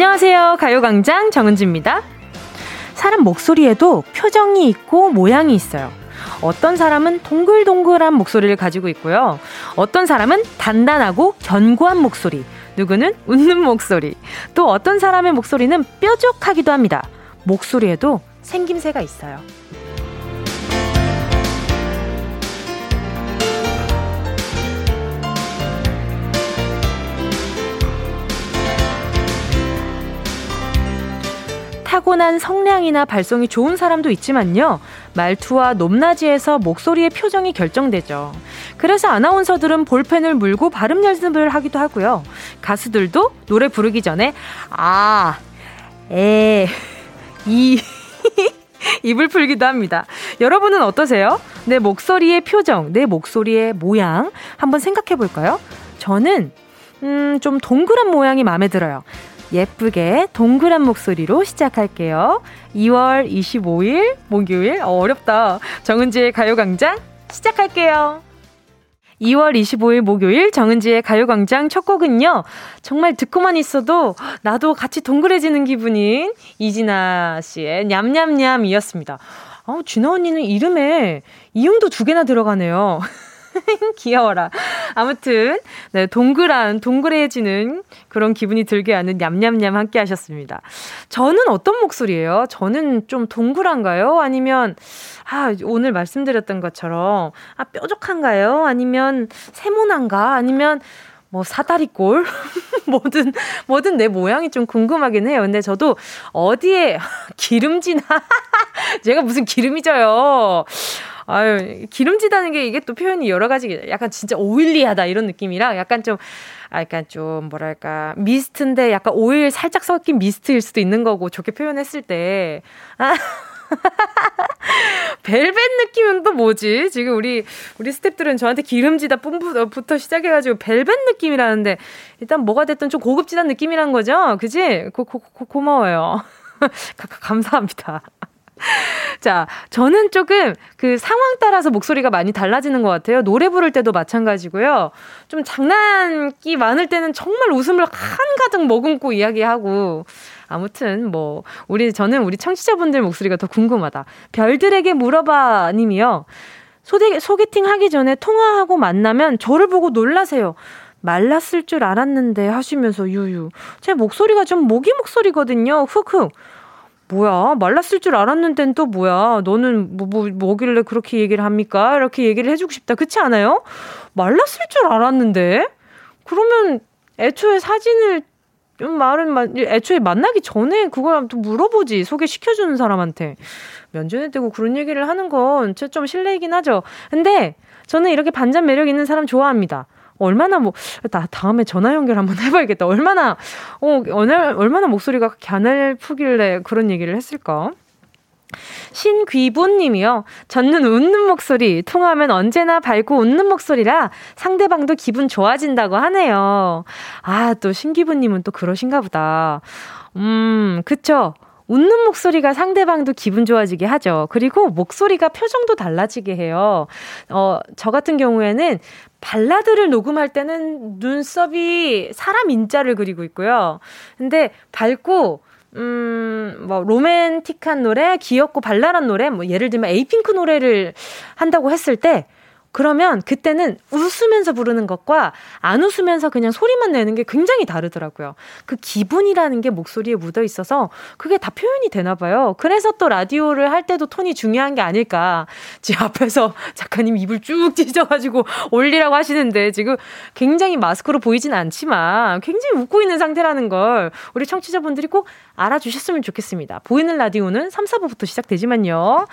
안녕하세요. 가요광장 정은지입니다. 사람 목소리에도 표정이 있고 모양이 있어요. 어떤 사람은 동글동글한 목소리를 가지고 있고요. 어떤 사람은 단단하고 견고한 목소리, 누구는 웃는 목소리, 또 어떤 사람의 목소리는 뾰족하기도 합니다. 목소리에도 생김새가 있어요. 타고난 성량이나 발성이 좋은 사람도 있지만요. 말투와 높낮이에서 목소리의 표정이 결정되죠. 그래서 아나운서들은 볼펜을 물고 발음 연습을 하기도 하고요. 가수들도 노래 부르기 전에 아, 에, 이 입을 풀기도 합니다. 여러분은 어떠세요? 내 목소리의 표정, 내 목소리의 모양 한번 생각해 볼까요? 저는 음, 좀 동그란 모양이 마음에 들어요. 예쁘게 동그란 목소리로 시작할게요. 2월 25일 목요일 어, 어렵다. 정은지의 가요광장 시작할게요. 2월 25일 목요일 정은지의 가요광장 첫 곡은요. 정말 듣고만 있어도 나도 같이 동그래지는 기분인 이진아 씨의 냠냠냠이었습니다. 어, 진아 언니는 이름에 이응도 두 개나 들어가네요. 귀여워라. 아무튼, 네, 동그란, 동그래지는 그런 기분이 들게 하는 냠냠냠 함께 하셨습니다. 저는 어떤 목소리예요? 저는 좀 동그란가요? 아니면, 아, 오늘 말씀드렸던 것처럼, 아, 뾰족한가요? 아니면 세모난가? 아니면, 뭐 사다리꼴 뭐든 뭐든 내 모양이 좀 궁금하긴 해요. 근데 저도 어디에 기름지나 제가 무슨 기름이 져요. 아유, 기름지다는 게 이게 또 표현이 여러 가지, 약간 진짜 오일리하다 이런 느낌이라 약간 좀, 아, 약간 좀 뭐랄까, 미스트인데 약간 오일 살짝 섞인 미스트일 수도 있는 거고, 좋게 표현했을 때. 아. 벨벳 느낌은 또 뭐지? 지금 우리, 우리 스탭들은 저한테 기름지다 뿜부터 시작해가지고 벨벳 느낌이라는데, 일단 뭐가 됐든 좀 고급지단 느낌이란 거죠? 그지? 고, 고, 고, 고마워요. 감사합니다. 자, 저는 조금 그 상황 따라서 목소리가 많이 달라지는 것 같아요. 노래 부를 때도 마찬가지고요. 좀 장난기 많을 때는 정말 웃음을 한가득 머금고 이야기하고. 아무튼 뭐 우리 저는 우리 청취자분들 목소리가 더 궁금하다. 별들에게 물어봐 님이요. 소개, 소개팅 하기 전에 통화하고 만나면 저를 보고 놀라세요. 말랐을 줄 알았는데 하시면서 유유. 제 목소리가 좀 모기 목소리거든요. 흑흑. 뭐야? 말랐을 줄 알았는데 또 뭐야? 너는 뭐, 뭐 뭐길래 그렇게 얘기를 합니까? 이렇게 얘기를 해주고 싶다. 그렇지 않아요? 말랐을 줄 알았는데? 그러면 애초에 사진을 말은 애초에 만나기 전에 그걸 또 물어보지. 소개시켜주는 사람한테. 면전에 대고 그런 얘기를 하는 건 좀 실례이긴 하죠. 근데 저는 이렇게 반전 매력 있는 사람 좋아합니다 얼마나 뭐, 나 다음에 전화 연결 한번 해봐야겠다. 얼마나, 어, 얼마나, 목소리가 갸날프길래 그런 얘기를 했을까? 신귀본 님이요. 저는 웃는 목소리, 통하면 언제나 밝고 웃는 목소리라 상대방도 기분 좋아진다고 하네요. 아, 또 신귀본 님은 또 그러신가 보다. 음, 그쵸. 웃는 목소리가 상대방도 기분 좋아지게 하죠. 그리고 목소리가 표정도 달라지게 해요. 어, 저 같은 경우에는 발라드를 녹음할 때는 눈썹이 사람 인자를 그리고 있고요. 근데 밝고 음, 뭐, 로맨틱한 노래, 귀엽고 발랄한 노래, 뭐, 예를 들면 에이핑크 노래를 한다고 했을 때, 그러면 그때는 웃으면서 부르는 것과 안 웃으면서 그냥 소리만 내는 게 굉장히 다르더라고요. 그 기분이라는 게 목소리에 묻어 있어서 그게 다 표현이 되나 봐요. 그래서 또 라디오를 할 때도 톤이 중요한 게 아닐까. 제 앞에서 작가님 입을 쭉 찢어가지고 올리라고 하시는데 지금 굉장히 마스크로 보이진 않지만 굉장히 웃고 있는 상태라는 걸 우리 청취자분들이 꼭 알아주셨으면 좋겠습니다. 보이는 라디오는 3, 4부부터 시작되지만요.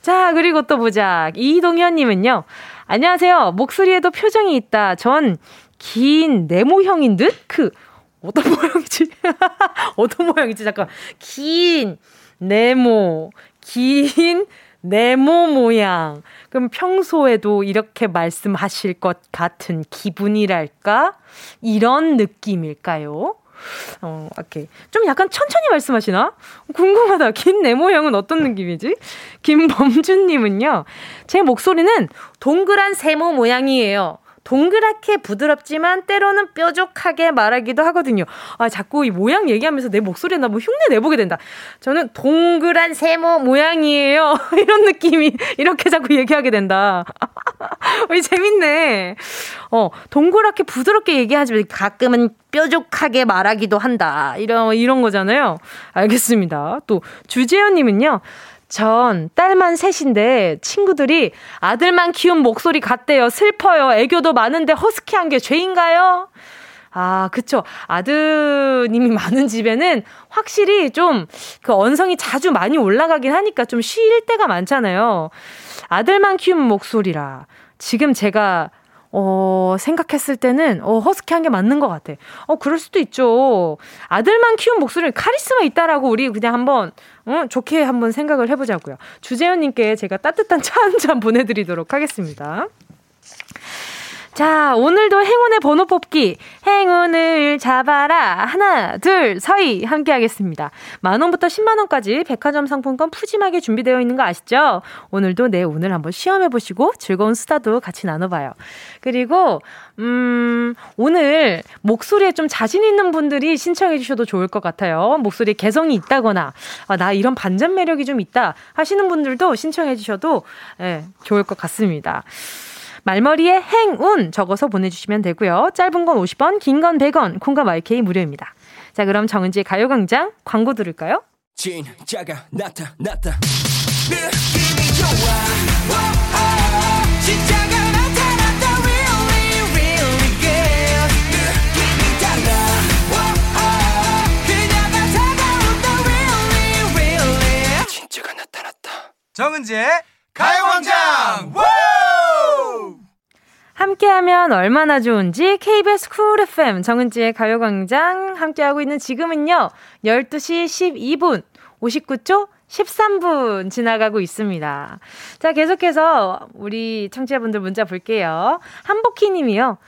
자, 그리고 또 보자. 이동현님은요. 안녕하세요. 목소리에도 표정이 있다. 전 긴 네모형인 듯? 그, 어떤 모양이지? 어떤 모양이지? 잠깐. 긴 네모. 긴 네모 모양. 그럼 평소에도 이렇게 말씀하실 것 같은 기분이랄까? 이런 느낌일까요? 어, 오케이. 좀 약간 천천히 말씀하시나? 궁금하다. 긴 네모형은 어떤 느낌이지? 김범준님은요, 제 목소리는 동그란 세모 모양이에요. 동그랗게 부드럽지만 때로는 뾰족하게 말하기도 하거든요. 아, 자꾸 이 모양 얘기하면서 내 목소리에 나뭐 흉내 내보게 된다. 저는 동그란 세모 모양이에요. 이런 느낌이 이렇게 자꾸 얘기하게 된다. 어, 재밌네. 어, 동그랗게 부드럽게 얘기하지만 가끔은 뾰족하게 말하기도 한다. 이런, 이런 거잖아요. 알겠습니다. 또, 주재현님은요. 전 딸만 셋인데 친구들이 아들만 키운 목소리 같대요. 슬퍼요. 애교도 많은데 허스키한 게 죄인가요? 아, 그쵸. 아드님이 많은 집에는 확실히 좀 그 언성이 자주 많이 올라가긴 하니까 좀쉴 때가 많잖아요. 아들만 키운 목소리라. 지금 제가 어, 생각했을 때는, 어, 허스키한 게 맞는 것 같아. 어, 그럴 수도 있죠. 아들만 키운 목소리는 카리스마 있다라고 우리 그냥 한번, 어, 좋게 한번 생각을 해보자고요. 주재현님께 제가 따뜻한 차 한 잔 보내드리도록 하겠습니다. 자, 오늘도 행운의 번호 뽑기. 행운을 잡아라. 하나, 둘, 서희. 함께 하겠습니다. 만원부터 10만원까지 백화점 상품권 푸짐하게 준비되어 있는 거 아시죠? 오늘도 내 운을 한번 시험해보시고 즐거운 수다도 같이 나눠봐요. 그리고, 음, 오늘 목소리에 좀 자신 있는 분들이 신청해 주셔도 좋을 것 같아요. 목소리에 개성이 있다거나, 아, 나 이런 반전 매력이 좀 있다 하시는 분들도 신청해 주셔도, 예, 좋을 것 같습니다. 말머리에 행운 적어서 보내주시면 되고요. 짧은 건 50원, 긴 건 100원, 콩과 마이케이 무료입니다. 자, 그럼 정은지의 가요광장 광고 들을까요? 진짜가 나타났다. 느낌이 좋아. 오, 진짜가 나타났다. Really, really good. 느낌이 달라. 오, 그녀가 다가온다. Really, really. 진짜가 나타났다. 정은지의 가요광장! 함께하면 얼마나 좋은지 KBS 쿨 FM 정은지의 가요광장 함께하고 있는 지금은요 12시 12분 59초 13분 지나가고 있습니다. 자, 계속해서 우리 청취자분들 문자 볼게요. 한복희 님이요.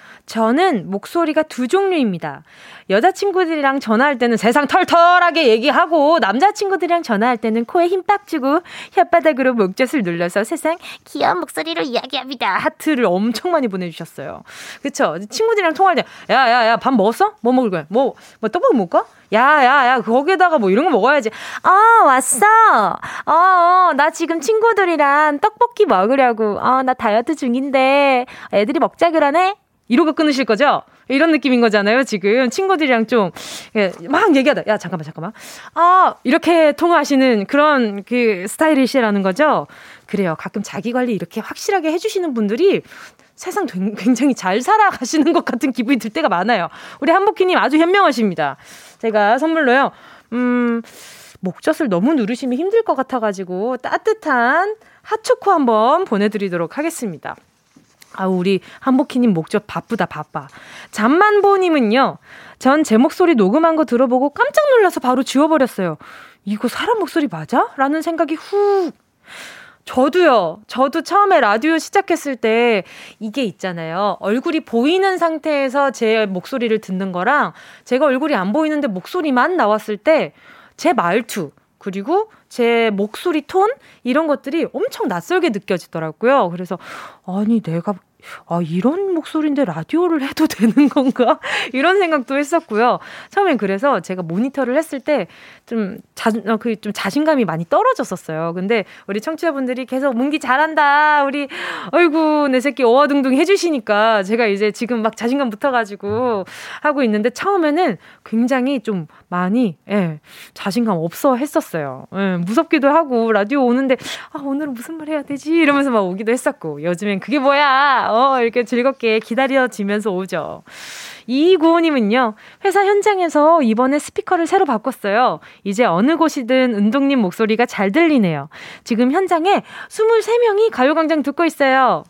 저는 목소리가 두 종류입니다. 여자친구들이랑 전화할 때는 세상 털털하게 얘기하고 남자친구들이랑 전화할 때는 코에 힘 빡 주고 혓바닥으로 목젖을 눌러서 세상 귀여운 목소리로 이야기합니다. 하트를 엄청 많이 보내주셨어요. 그쵸? 친구들이랑 통화할 때 야 야 야 밥 먹었어? 뭐 먹을 거야? 뭐, 뭐 떡볶이 먹을까? 야, 야, 야, 거기에다가 뭐 이런 거 먹어야지. 아, 왔어. 어, 어, 나 지금 친구들이랑 떡볶이 먹으려고. 어, 나 다이어트 중인데 애들이 먹자 그러네? 이러고 끊으실 거죠? 이런 느낌인 거잖아요, 지금. 친구들이랑 좀, 예, 막 얘기하다. 야, 잠깐만, 잠깐만. 아, 이렇게 통화하시는 그런 그 스타일이시라는 거죠? 그래요. 가끔 자기 관리 이렇게 확실하게 해주시는 분들이 세상 굉장히 잘 살아가시는 것 같은 기분이 들 때가 많아요. 우리 한복희님 아주 현명하십니다. 제가 선물로요, 음, 목젖을 너무 누르시면 힘들 것 같아가지고 따뜻한 핫초코 한번 보내드리도록 하겠습니다. 아, 우리 한복희님 목젖 바쁘다, 바빠. 잠만보님은요, 전 제 목소리 녹음한 거 들어보고 깜짝 놀라서 바로 지워버렸어요. 이거 사람 목소리 맞아? 라는 생각이 훅. 저도요. 저도 처음에 라디오 시작했을 때 이게 있잖아요. 얼굴이 보이는 상태에서 제 목소리를 듣는 거랑 제가 얼굴이 안 보이는데 목소리만 나왔을 때 제 말투, 그리고 제 목소리 톤 이런 것들이 엄청 낯설게 느껴지더라고요. 그래서 아니 내가 아, 이런 목소리인데 라디오를 해도 되는 건가? 이런 생각도 했었고요. 처음엔 그래서 제가 모니터를 했을 때 좀 자, 어, 그좀 자신감이 많이 떨어졌었어요. 근데 우리 청취자분들이 계속 문기 잘한다. 우리, 어이구, 내 새끼 어와둥둥 해주시니까 제가 이제 지금 막 자신감 붙어가지고 하고 있는데 처음에는 굉장히 좀 많이, 예, 자신감 없어 했었어요. 예, 무섭기도 하고 라디오 오는데, 아, 오늘은 무슨 말 해야 되지? 이러면서 막 오기도 했었고, 요즘엔 그게 뭐야? 어, 이렇게 즐겁게 기다려지면서 오죠. 이구호님은요, 회사 현장에서 이번에 스피커를 새로 바꿨어요. 이제 어느 곳이든 은동님 목소리가 잘 들리네요. 지금 현장에 23명이 가요광장 듣고 있어요.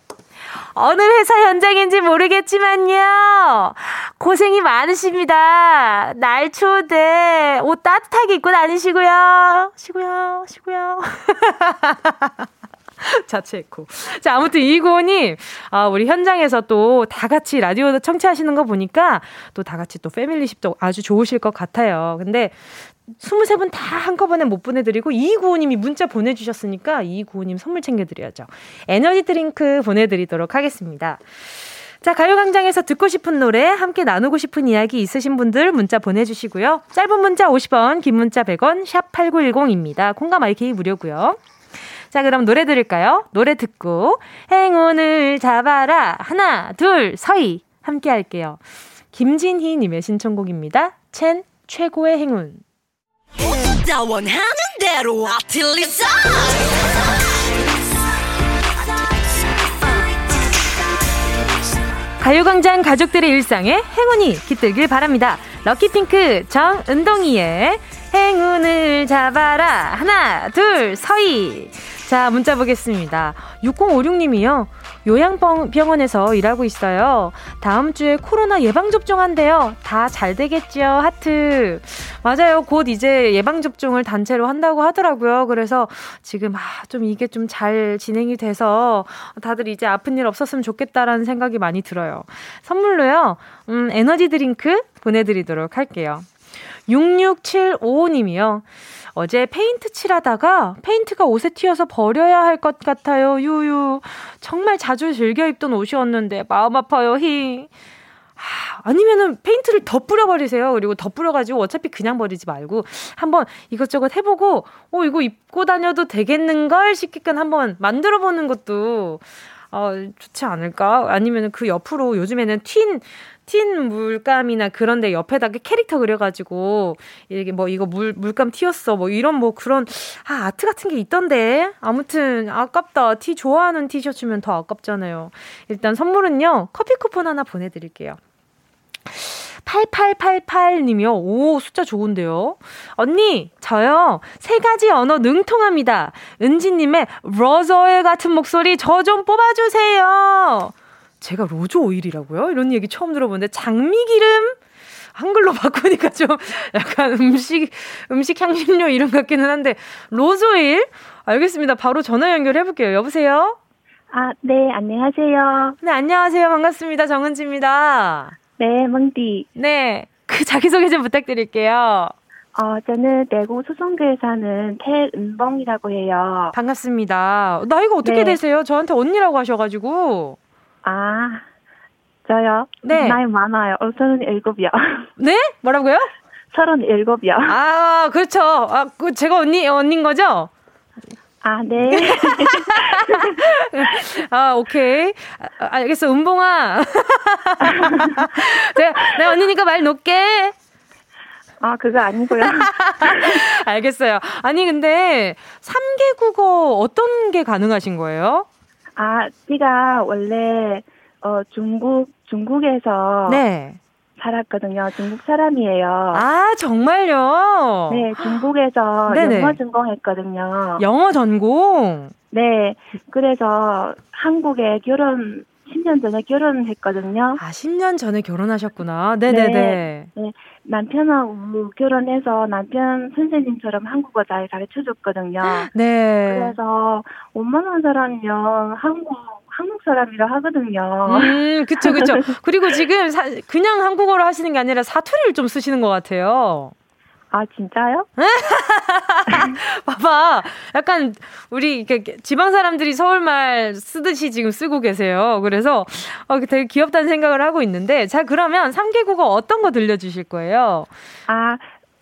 어느 회사 현장인지 모르겠지만요. 고생이 많으십니다. 날 추운데 옷 따뜻하게 입고 다니시고요. 쉬고요, 쉬고요. 자체 에코. 자, 아무튼 이고님, 아, 우리 현장에서 또 다 같이 라디오 청취하시는 거 보니까 또 다 같이 또 familyship도 아주 좋으실 것 같아요. 근데 23분 다 한꺼번에 못 보내드리고 이구호님이 문자 보내주셨으니까 이구호님 선물 챙겨드려야죠. 에너지 드링크 보내드리도록 하겠습니다. 자, 가요광장에서 듣고 싶은 노래, 함께 나누고 싶은 이야기 있으신 분들 문자 보내주시고요. 짧은 문자 50원, 긴 문자 100원, 샵 8910입니다. 콩과 마이케이 무료고요. 자, 그럼 노래 들을까요? 노래 듣고 행운을 잡아라. 하나, 둘, 서희. 함께 할게요. 김진희 님의 신청곡입니다. 첸 최고의 행운. 가요광장 가족들의 일상에 행운이 깃들길 바랍니다. 럭키핑크 정은동이의 행운을 잡아라. 하나, 둘, 서희. 자, 문자 보겠습니다. 6056님이요. 요양병원에서 일하고 있어요. 다음 주에 코로나 예방접종한대요. 다 잘 되겠죠? 하트. 맞아요. 곧 이제 예방접종을 단체로 한다고 하더라고요. 그래서 지금, 아, 좀 이게 좀 잘 진행이 돼서 다들 이제 아픈 일 없었으면 좋겠다라는 생각이 많이 들어요. 선물로요, 음, 에너지 드링크 보내드리도록 할게요. 6675님이요. 어제 페인트 칠하다가 페인트가 옷에 튀어서 버려야 할 것 같아요. 유유. 정말 자주 즐겨 입던 옷이었는데 마음 아파요. 히. 하, 아니면은 페인트를 더 뿌려버리세요. 그리고 더 뿌려가지고 어차피 그냥 버리지 말고 한번 이것저것 해보고, 어, 이거 입고 다녀도 되겠는걸 싶게끔 한번 만들어보는 것도 어, 좋지 않을까? 아니면 그 옆으로 요즘에는 튄, 튄 물감이나 그런데 옆에다가 캐릭터 그려가지고 이게 뭐 이거 물 물감 튀었어 뭐 이런 뭐 그런 아 아트 같은 게 있던데 아무튼 아깝다 티 좋아하는 티셔츠면 더 아깝잖아요 일단 선물은요 커피 쿠폰 하나 보내드릴게요. 8888님이요. 오, 숫자 좋은데요. 언니, 저요. 세 가지 언어 능통합니다. 은지님의 rose oil 같은 목소리 저 좀 뽑아주세요. 제가 rose oil이라고요? 이런 얘기 처음 들어보는데 장미기름 한글로 바꾸니까 좀 약간 음식 음식 향신료 이름 같기는 한데 rose oil 알겠습니다. 바로 전화 연결해 볼게요. 여보세요? 아, 네, 안녕하세요. 네, 안녕하세요. 반갑습니다. 정은지입니다. 네, 멍디. 네. 그 자기소개 좀 부탁드릴게요. 어, 저는 대구 수성구에 사는 태은봉이라고 해요. 반갑습니다. 나이가 어떻게 네. 되세요? 저한테 언니라고 하셔가지고. 아, 저요? 네. 나이 많아요. 어, 서른 일곱이요. 네? 뭐라고요? 서른 일곱이요. 아, 그렇죠. 아, 그 제가 언니, 언닌 거죠? 아, 네. 아, 오케이. 아, 알겠어. 은봉아. 내가, 내가 언니니까 말 놓게. 아, 그거 아니고요. 알겠어요. 아니, 근데 3개 국어 어떤 게 가능하신 거예요? 아, 제가 원래 어 중국 중국에서 네. 살았거든요. 중국 사람이에요. 아, 정말요? 네, 중국에서. 영어 전공했거든요. 영어 전공? 네. 그래서 한국에 결혼 10년 전에 결혼했거든요. 아, 10년 전에 결혼하셨구나. 네네네. 네, 네. 남편하고 결혼해서 남편 선생님처럼 한국어 잘 가르쳐 줬거든요. 네. 그래서 웬만한 사람이면 한국 한국 사람이라 하거든요. 음, 그쵸, 그쵸. 그리고 지금 사, 그냥 한국어로 하시는 게 아니라 사투리를 좀 쓰시는 것 같아요. 아, 진짜요? 봐봐. 약간, 우리, 지방 사람들이 서울 말 쓰듯이 지금 쓰고 계세요. 그래서, 어, 되게 귀엽다는 생각을 하고 있는데, 자, 그러면 3개 국어 어떤 거 들려주실 거예요? 아,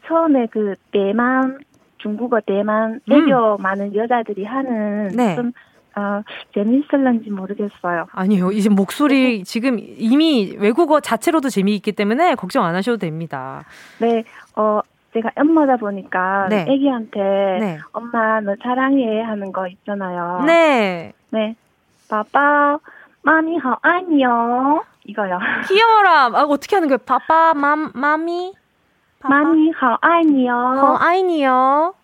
처음에 그, 대만, 중국어 대만, 음. 애교 음. 많은 여자들이 하는, 네. 좀, 아, 재미있을런지 모르겠어요. 아니요. 이제 목소리 지금 이미 외국어 자체로도 재미있기 때문에 걱정 안 하셔도 됩니다. 네. 어, 제가 엄마다 보니까 네. 애기한테 네. 엄마 너 사랑해 하는 거 있잖아요. 네. 네. 빠빠 마미 하 아니요 이거요. 귀여워라. 아, 어떻게 하는 거예요? 빠빠 맘 마미 마미 하 아니요. 하 아니요.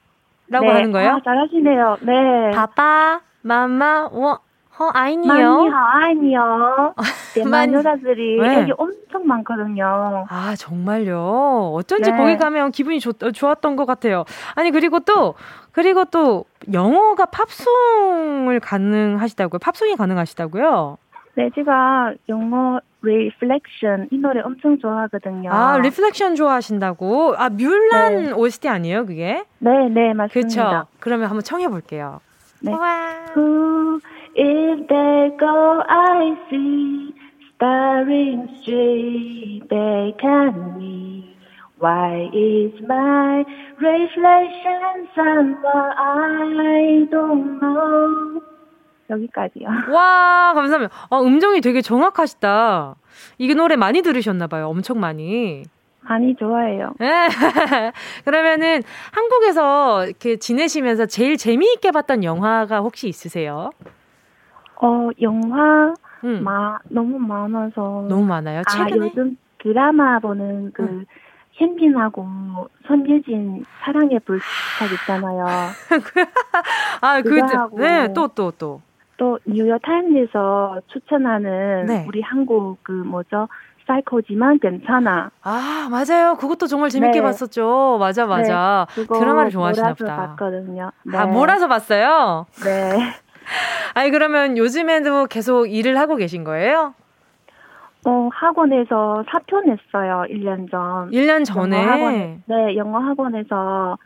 라고 네. 하는 거예요? 아, 잘하시네요. 네. 빠빠 마마 워 허, 아이니요? 많이요, 아이니요. 대만 여자들이 네. 애기 엄청 많거든요. 아, 정말요? 어쩐지 네. 거기 가면 기분이 좋, 좋았던 것 같아요. 아니, 그리고 또, 그리고 또, 영어가 팝송을 가능하시다고요? 팝송이 가능하시다고요? 네, 제가 영어 Reflection 이 노래 엄청 좋아하거든요. 아, Reflection 좋아하신다고? 아, 뮬란 네. OST 아니에요, 그게? 네, 네, 맞습니다. 그렇죠. 그러면 한번 청해 볼게요. 네. 와. If they go, I see. Staring straight back at me. Why is my reflection someone I don't know? 여기까지요. 와, 감사합니다. 어, 음정이 되게 정확하시다. 이 노래 많이 들으셨나봐요. 엄청 많이. 많이 좋아해요. 네. 그러면은 한국에서 이렇게 지내시면서 제일 재미있게 봤던 영화가 혹시 있으세요? 어, 영화 음. 마, 너무 많아서. 너무 많아요? 아, 최근에? 아, 요즘 드라마 보는 그 음. 현빈하고 손예진 사랑의 불시착 있잖아요. 아, 그, 네, 또, 또, 또. 또 뉴욕 타임즈에서 추천하는 네. 우리 한국 그 뭐죠? 사이코지만 괜찮아. 아 맞아요. 그것도 정말 재밌게 네. 봤었죠. 맞아 맞아. 네, 드라마를 좋아하시나 보다. 봤거든요. 네. 아 몰아서 봤어요. 네. 아니 그러면 요즘에도 계속 일을 하고 계신 거예요? 어, 학원에서 사표 냈어요. 1년 전. 1년 전에? 영어 학원, 네, 영어 학원에서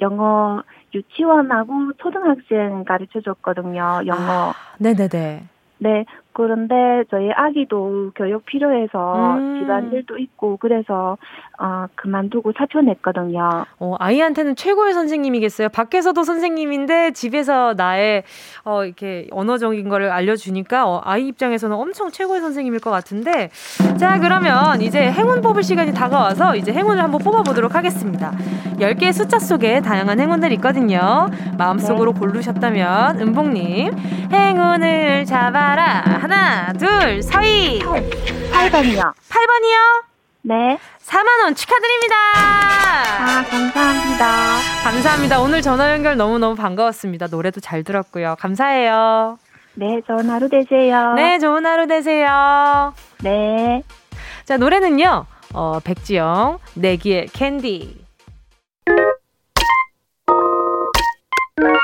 영어 유치원하고 초등학생 가르쳐 줬거든요. 영어. 아, 네네네. 네, 그런데 저희 아기도 교육 필요해서 음. 집안일도 있고 그래서 어 그만두고 사표 냈거든요. 어 아이한테는 최고의 선생님이겠어요. 밖에서도 선생님인데 집에서 나의 어 이렇게 언어적인 거를 알려주니까 어, 아이 입장에서는 엄청 최고의 선생님일 것 같은데 자 그러면 이제 행운 뽑을 시간이 다가와서 이제 행운을 한번 뽑아보도록 하겠습니다. 10개의 숫자 속에 다양한 행운들이 있거든요. 마음속으로 네. 고르셨다면 은봉님 행운을 잡아라. 하나, 둘, 서희. 8번이요. 8번이요? 네. 4만원 축하드립니다. 아, 감사합니다. 감사합니다. 오늘 전화 연결 너무너무 반가웠습니다. 노래도 잘 들었고요. 감사해요. 네, 좋은 하루 되세요. 네, 좋은 하루 되세요. 네. 자, 노래는요, 어, 백지영, 내기의 캔디.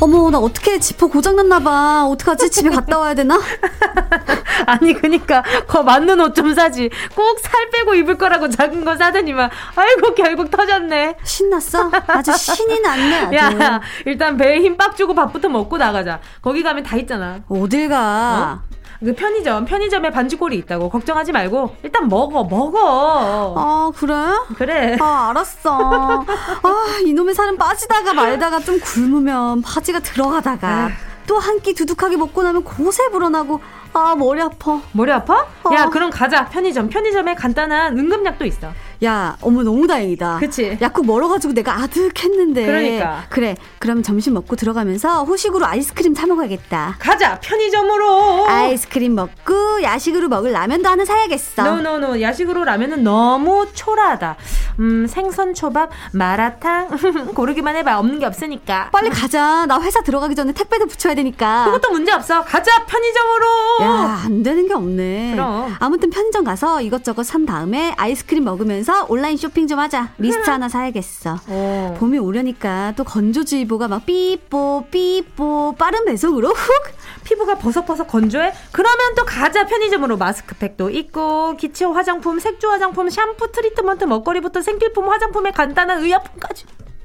어머, 나 어떻게 지퍼 고장났나봐. 어떡하지? 집에 갔다 와야 되나? 아니, 그니까, 거 맞는 옷 좀 사지. 꼭 살 빼고 입을 거라고 작은 거 사더니만, 아이고, 결국 터졌네. 신났어? 아주 신이 났네. 야, 일단 배에 힘 빡 주고 밥부터 먹고 나가자. 거기 가면 다 있잖아. 어딜 가? 어? 그 편의점, 편의점에 반지꼴이 있다고. 걱정하지 말고, 일단 먹어, 먹어. 아, 그래? 그래. 아, 알았어. 아, 이놈의 살은 빠지다가 말다가 좀 굶으면 바지가 들어가다가. 또 한 끼 두둑하게 먹고 나면 고세 불어나고 아 머리 아파 머리 아파? 어. 야 그럼 가자 편의점 편의점에 간단한 응급약도 있어 야, 어머 너무 다행이다. 그치? 약국 멀어가지고 내가 아득했는데. 그러니까. 그래, 그럼 점심 먹고 들어가면서 후식으로 아이스크림 사 먹어야겠다. 가자, 편의점으로. 아이스크림 먹고 야식으로 먹을 라면도 하나 사야겠어. no no no, no, no. 야식으로 라면은 너무 초라하다. 음, 생선 초밥, 마라탕 고르기만 해봐. 없는 게 없으니까. 빨리 가자. 나 회사 들어가기 전에 택배도 붙여야 되니까. 그것도 문제 없어. 가자, 편의점으로. 야, 안 되는 게 없네. 그럼. 아무튼 편의점 가서 이것저것 산 다음에 아이스크림 먹으면서 가서 온라인 쇼핑 좀 하자. 미스트 하나 사야겠어. 오. 어. 봄이 오려니까 또 건조주의보가 막 삐뽀 삐뽀 빠른 배송으로 훅 피부가 버석버석 건조해? 그러면 또 가자 편의점으로 마스크팩도 있고 기초 화장품, 색조 화장품, 샴푸, 트리트먼트, 먹거리부터 생필품, 화장품에 간단한 의약품까지.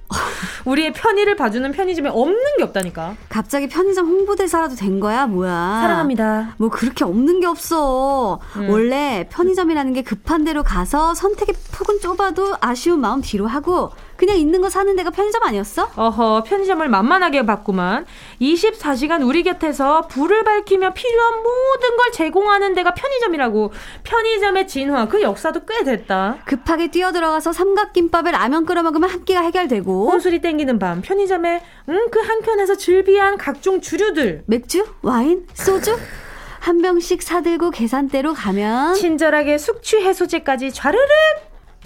우리의 편의를 봐주는 편의점에 없는 게 없다니까. 갑자기 편의점 홍보대사라도 된 거야, 뭐야? 사랑합니다. 뭐 그렇게 없는 게 없어. 음. 원래 편의점이라는 게 급한 대로 가서 선택의 폭은 좁아도 아쉬운 마음 뒤로 하고 그냥 있는 거 사는 데가 편의점 아니었어? 어허, 편의점을 만만하게 봤구만. 24시간 우리 곁에서 불을 밝히며 필요한 모든 걸 제공하는 데가 편의점이라고. 편의점의 진화, 그 역사도 꽤 됐다. 급하게 뛰어들어가서 삼각김밥에 라면 끓여 먹으면 한 끼가 해결되고. 혼술이 땡기는 밤, 편의점에, 응, 그 한켠에서 즐비한 각종 주류들. 맥주? 와인? 소주? 한 병씩 사들고 계산대로 가면 친절하게 숙취 해소제까지 좌르륵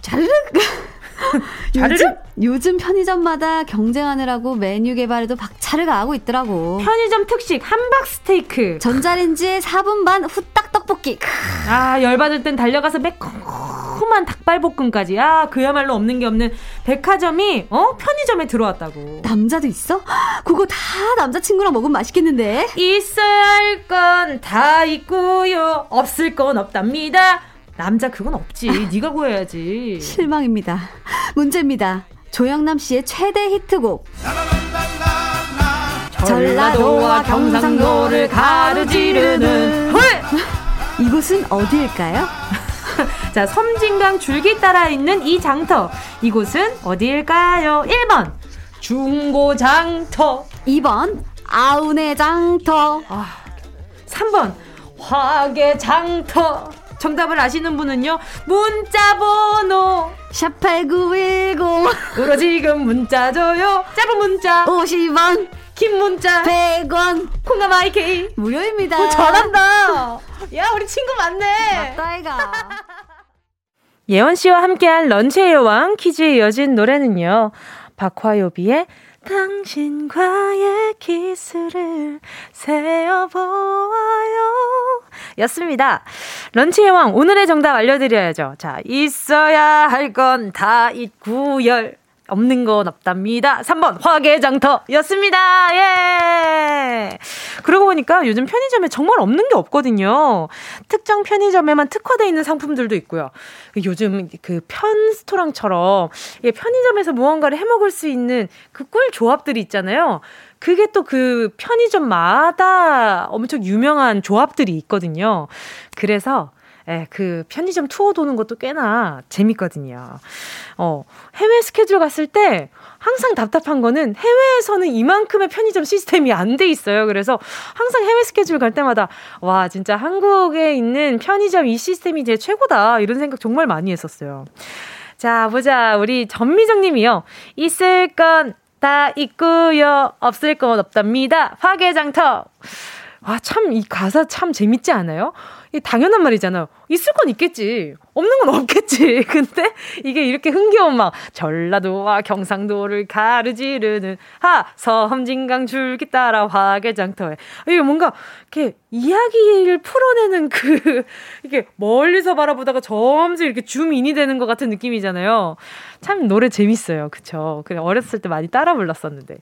좌르륵 요즘, 요즘 편의점마다 경쟁하느라고 메뉴 개발에도 박차를 가하고 있더라고. 편의점 특식 함박 스테이크. 전자레인지에 4분 반 후딱 떡볶이. 아, 열받을 땐 달려가서 매콤한 닭발볶음까지. 아, 그야말로 없는 게 없는 백화점이, 어? 편의점에 들어왔다고. 남자도 있어? 그거 다 남자친구랑 먹으면 맛있겠는데? 있어야 할 건 다 있고요. 없을 건 없답니다. 남자 그건 없지. 네가 구해야지. 실망입니다. 문제입니다. 조영남 씨의 최대 히트곡. 전라도와 경상도를 가르지르는 헐! 이곳은 어디일까요? 자, 섬진강 줄기 따라 있는 이 장터. 이곳은 어디일까요? 1번. 중고장터. 2번. 아우네 장터. 아, 3번. 화계장터. 정답을 아시는 분은요. 문자 번호 샵8910 으로 지금 문자 줘요. 짧은 문자 50원 긴 문자 100원 콩감 IK 무료입니다. 어, 잘한다. 야 우리 친구 많네. 맞다 이가. 예원 씨와 함께한 런치의 여왕 퀴즈에 이어진 노래는요. 박화요비의 당신과의 키스를 세어보아요. 였습니다. 런치의 왕, 오늘의 정답 알려드려야죠. 자, 있어야 할 건 다 있구열. 없는 건 없답니다. 3번 화개장터였습니다. 예. 그러고 보니까 요즘 편의점에 정말 없는 게 없거든요. 특정 편의점에만 특화되어 있는 상품들도 있고요. 요즘 그 편스토랑처럼 편의점에서 무언가를 해 먹을 수 있는 그 꿀 조합들이 있잖아요. 그게 또 그 편의점마다 엄청 유명한 조합들이 있거든요. 그래서 예, 그 편의점 투어 도는 것도 꽤나 재밌거든요. 어, 해외 스케줄 갔을 때 항상 답답한 거는 해외에서는 이만큼의 편의점 시스템이 안 돼 있어요. 그래서 항상 해외 스케줄 갈 때마다 와, 진짜 한국에 있는 편의점 이 시스템이 제 최고다. 이런 생각 정말 많이 했었어요. 자, 보자. 우리 전미정 님이요. 있을 건 다 있고요. 없을 건 없답니다. 화개장터. 아, 참, 이 가사 참 재밌지 않아요? 이 당연한 말이잖아요. 있을 건 있겠지. 없는 건 없겠지. 근데 이게 이렇게 흥겨운 막 전라도와 경상도를 가르지르는 하 섬진강 줄기 따라 화개장터에 이게 뭔가 이렇게 이야기를 풀어내는 그 이게 멀리서 바라보다가 점점 이렇게 줌인이 되는 것 같은 느낌이잖아요. 참 노래 재밌어요. 그쵸? 그래 어렸을 때 많이 따라 불렀었는데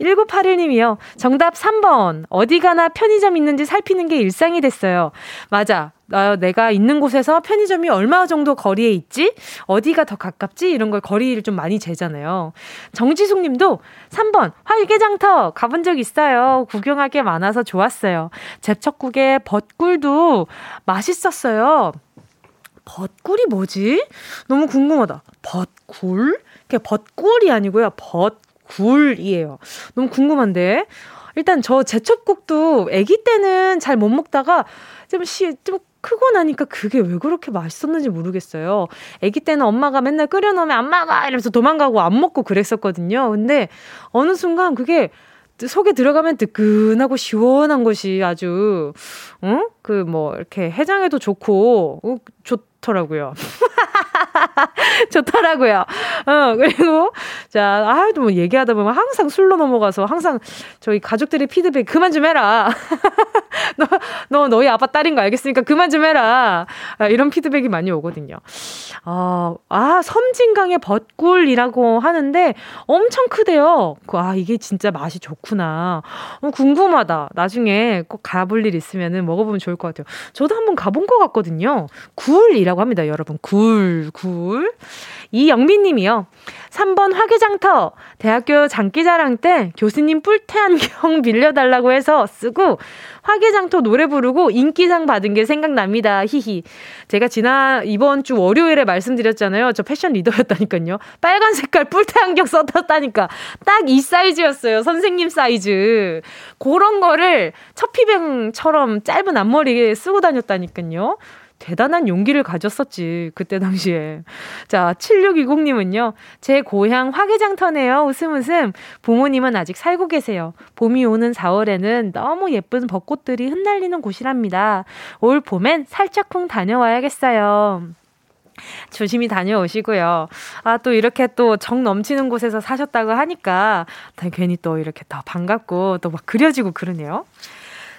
1981님이요. 정답 3번 어디 가나 편의점 있는지 살피는 게 일상이 됐어요. 맞아. 어, 내가 있는 곳에서 편의점이 얼마 정도 거리에 있지? 어디가 더 가깝지? 이런 걸 거리를 좀 많이 재잖아요. 정지숙 님도 3번, 활개장터 가본 적 있어요. 구경할 게 많아서 좋았어요. 제첩국에 벚꿀도 맛있었어요. 벚꿀이 뭐지? 너무 궁금하다. 벚꿀? 그게 벚꿀이 아니고요. 벚꿀이에요. 너무 궁금한데. 일단 저 제첩국도 아기 때는 잘 못 먹다가 좀 시, 좀 크고 나니까 그게 왜 그렇게 맛있었는지 모르겠어요. 아기 때는 엄마가 맨날 끓여놓으면 안 먹어! 이러면서 도망가고 안 먹고 그랬었거든요. 근데 어느 순간 그게 속에 들어가면 뜨끈하고 시원한 것이 아주, 응? 그 뭐, 이렇게 해장에도 좋고, 어, 좋 더라고요. 좋더라고요. 어, 그리고, 자, 아유도 뭐 얘기하다 보면 항상 술로 넘어가서 항상 저희 가족들의 피드백 그만 좀 해라. 너, 너, 너희 아빠 딸인 거 알겠으니까 그만 좀 해라. 아, 이런 피드백이 많이 오거든요. 어, 아, 섬진강의 벚꿀이라고 하는데 엄청 크대요. 그, 아, 이게 진짜 맛이 좋구나. 어, 궁금하다. 나중에 꼭 가볼 일 있으면은 먹어보면 좋을 것 같아요. 저도 한번 가본 것 같거든요. 굴이라고 합니다, 여러분. 굴, 굴. 이영민 님이요. 3번 화개장터. 대학교 장기자랑 때 교수님 뿔테 안경 빌려달라고 해서 쓰고 화개장터 노래 부르고 인기상 받은 게 생각납니다. 히히. 제가 지난 이번 주 월요일에 말씀드렸잖아요. 저 패션 리더였다니까요. 빨간 색깔 뿔테 안경 썼다니까. 딱 이 사이즈였어요. 선생님 사이즈. 그런 거를 첫 피뱅처럼 짧은 앞머리에 쓰고 다녔다니까요. 대단한 용기를 가졌었지, 그때 당시에. 자, 7620님은요, 제 고향 화개장터네요. 웃음 웃음. 부모님은 아직 살고 계세요. 봄이 오는 4월에는 너무 예쁜 벚꽃들이 흩날리는 곳이랍니다. 올 봄엔 살짝쿵 다녀와야겠어요. 조심히 다녀오시고요. 아, 또 이렇게 또 정 넘치는 곳에서 사셨다고 하니까 괜히 또 이렇게 더 반갑고 또 막 그려지고 그러네요.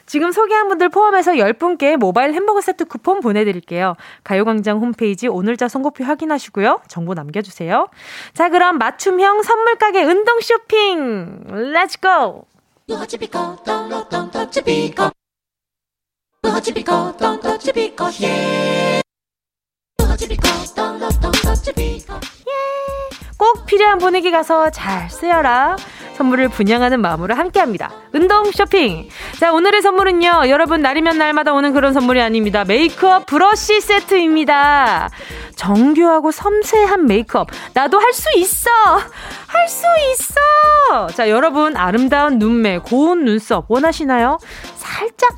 지금 소개한 분들 포함해서 10분께 모바일 햄버거 세트 쿠폰 보내드릴게요. 가요광장 홈페이지 오늘자 선곡표 확인하시고요. 정보 남겨주세요. 자, 그럼 맞춤형 선물 가게 운동 쇼핑! Let's go! 꼭 필요한 분에게 가서 잘 쓰여라. 선물을 분양하는 마음으로 함께 합니다. 운동 쇼핑. 자, 오늘의 선물은요. 여러분, 날이면 날마다 오는 그런 선물이 아닙니다. 메이크업 브러쉬 세트입니다. 정교하고 섬세한 메이크업. 나도 할 수 있어! 할 수 있어! 자, 여러분, 아름다운 눈매, 고운 눈썹 원하시나요? 살짝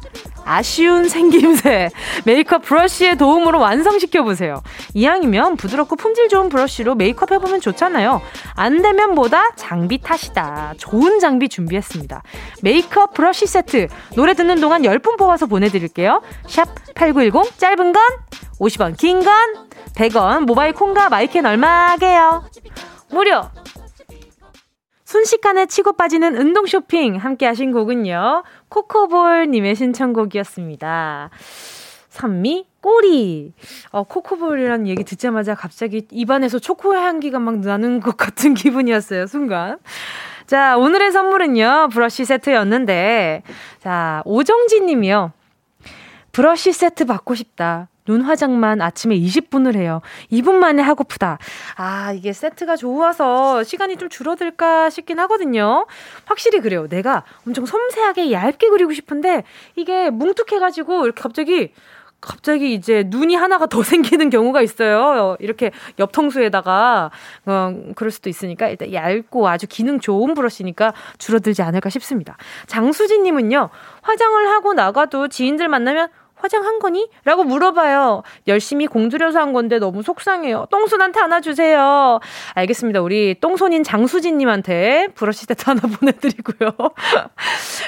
아쉬운 생김새 메이크업 브러쉬의 도움으로 완성시켜 보세요. 이왕이면 부드럽고 품질 좋은 브러쉬로 메이크업 해보면 좋잖아요. 안 되면 뭐다 장비 탓이다. 좋은 장비 준비했습니다. 메이크업 브러쉬 세트 노래 듣는 동안 10분 뽑아서 보내드릴게요. 샵 8910 짧은 건 50원 긴 건 100원 모바일 콩과 마이크는 얼마게요? 무료 순식간에 치고 빠지는 운동 쇼핑 함께 하신 곡은요. 코코볼님의 신청곡이었습니다. 산미 꼬리. 어, 코코볼이라는 얘기 듣자마자 갑자기 입안에서 초코 향기가 막 나는 것 같은 기분이었어요, 순간. 자, 오늘의 선물은요, 브러쉬 세트였는데, 자, 오정진 님이요. 브러쉬 세트 받고 싶다. 눈 화장만 아침에 20분을 해요. 2분 만에 하고프다. 아, 이게 세트가 좋아서 시간이 좀 줄어들까 싶긴 하거든요. 확실히 그래요. 내가 엄청 섬세하게 얇게 그리고 싶은데 이게 뭉툭해가지고 이렇게 갑자기 갑자기 이제 눈이 하나가 더 생기는 경우가 있어요. 이렇게 옆통수에다가 어, 그럴 수도 있으니까 일단 얇고 아주 기능 좋은 브러쉬니까 줄어들지 않을까 싶습니다. 장수진님은요 화장을 하고 나가도 지인들 만나면 화장한 거니? 라고 물어봐요. 열심히 공들여서 한 건데 너무 속상해요. 똥손한테 하나 주세요. 알겠습니다. 우리 똥손인 장수진님한테 브러쉬 세트 하나 보내드리고요.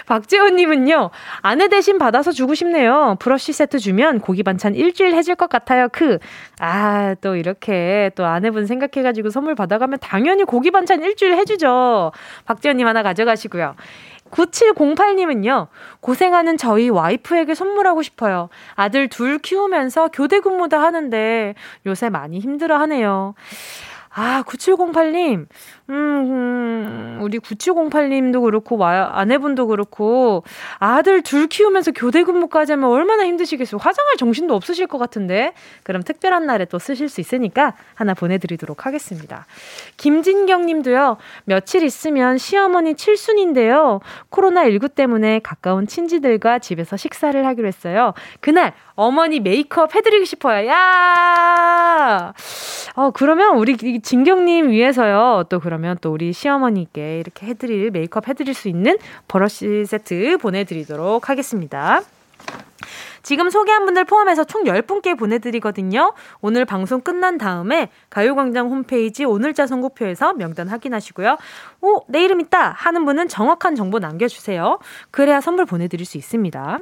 박재호님은요, 아내 대신 받아서 주고 싶네요. 브러쉬 세트 주면 고기 반찬 일주일 해줄 것 같아요. 크. 아, 또 이렇게 또 아내분 생각해가지고 선물 받아가면 당연히 고기 반찬 일주일 해주죠. 박재호님 하나 가져가시고요. 9708님은요, 고생하는 저희 와이프에게 선물하고 싶어요. 아들 둘 키우면서 교대 근무도 하는데 요새 많이 힘들어 하네요. 아, 9708님, 음, 음, 우리 9708님도 그렇고, 와, 아내분도 그렇고, 아들 둘 키우면서 교대 근무까지 하면 얼마나 힘드시겠어요. 화장할 정신도 없으실 것 같은데. 그럼 특별한 날에 또 쓰실 수 있으니까 하나 보내드리도록 하겠습니다. 김진경 님도요, 며칠 있으면 시어머니 칠순인데요. 코로나19 때문에 가까운 친지들과 집에서 식사를 하기로 했어요. 그날 어머니 메이크업 해드리고 싶어요. 야! 어, 그러면 우리 진경님 위해서요. 또 그 러면 또 우리 시어머니께 이렇게 해드릴, 메이크업 해드릴 수 있는 버러시 세트 보내드리도록 하겠습니다. 지금 소개한 분들 포함해서 총 10분께 보내드리거든요. 오늘 방송 끝난 다음에 가요광장 홈페이지 오늘자 선고표에서 명단 확인하시고요. 오, 내 이름 있다 하는 분은 정확한 정보 남겨주세요. 그래야 선물 보내드릴 수 있습니다.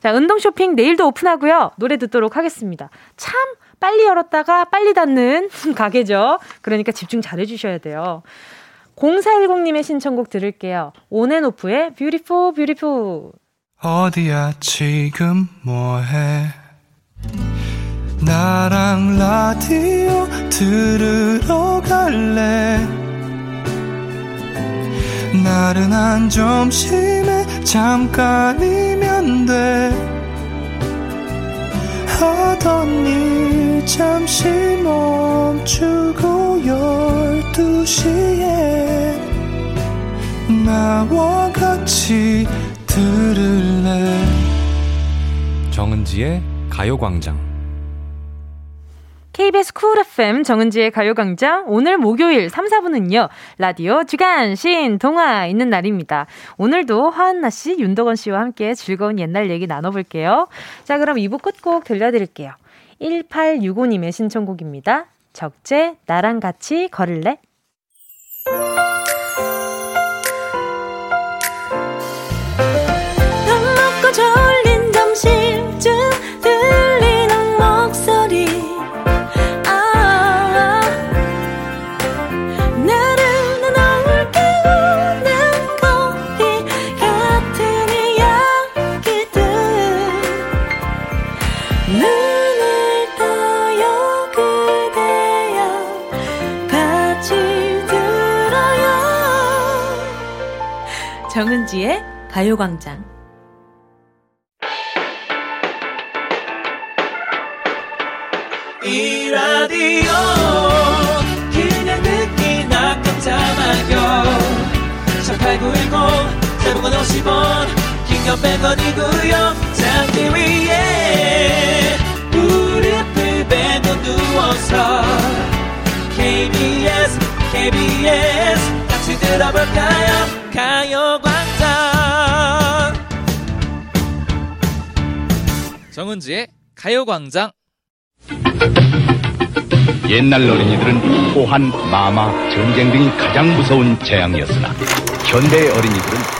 자, 운동 쇼핑 내일도 오픈하고요. 노래 듣도록 하겠습니다. 참 빨리 열었다가 빨리 닫는 가게죠. 그러니까 집중 잘 해주셔야 돼요. 0410님의 신청곡 들을게요. 온앤오프의 Beautiful Beautiful 어디야 지금 뭐해 나랑 라디오 들으러 갈래 나른한 점심에 잠깐이면 돼 하던 일 잠시 멈추고 열두 시에 나와 같이 들을래 정은지의 가요광장 KBS 쿨 FM 정은지의 가요광장 오늘 목요일 3, 4분은요. 라디오 주간 신 동화 있는 날입니다. 오늘도 화한나 씨, 윤덕원 씨와 함께 즐거운 옛날 얘기 나눠볼게요. 자 그럼 2부 끝곡 들려드릴게요. 1865님의 신청곡입니다. 적재 나랑 같이 걸을래? 정은지의 가요광장. 이 라디오 그냥 듣기나 깜짝마요 18910 대목원 50원 긴건 100원이고요 잠기 위에 무릎을 베고 누워서 KBS KBS 들어볼까요? 가요광장. 정은지의 가요광장. 옛날 어린이들은 호환, 마마, 전쟁 등이 가장 무서운 재앙이었으나 현대의 어린이들은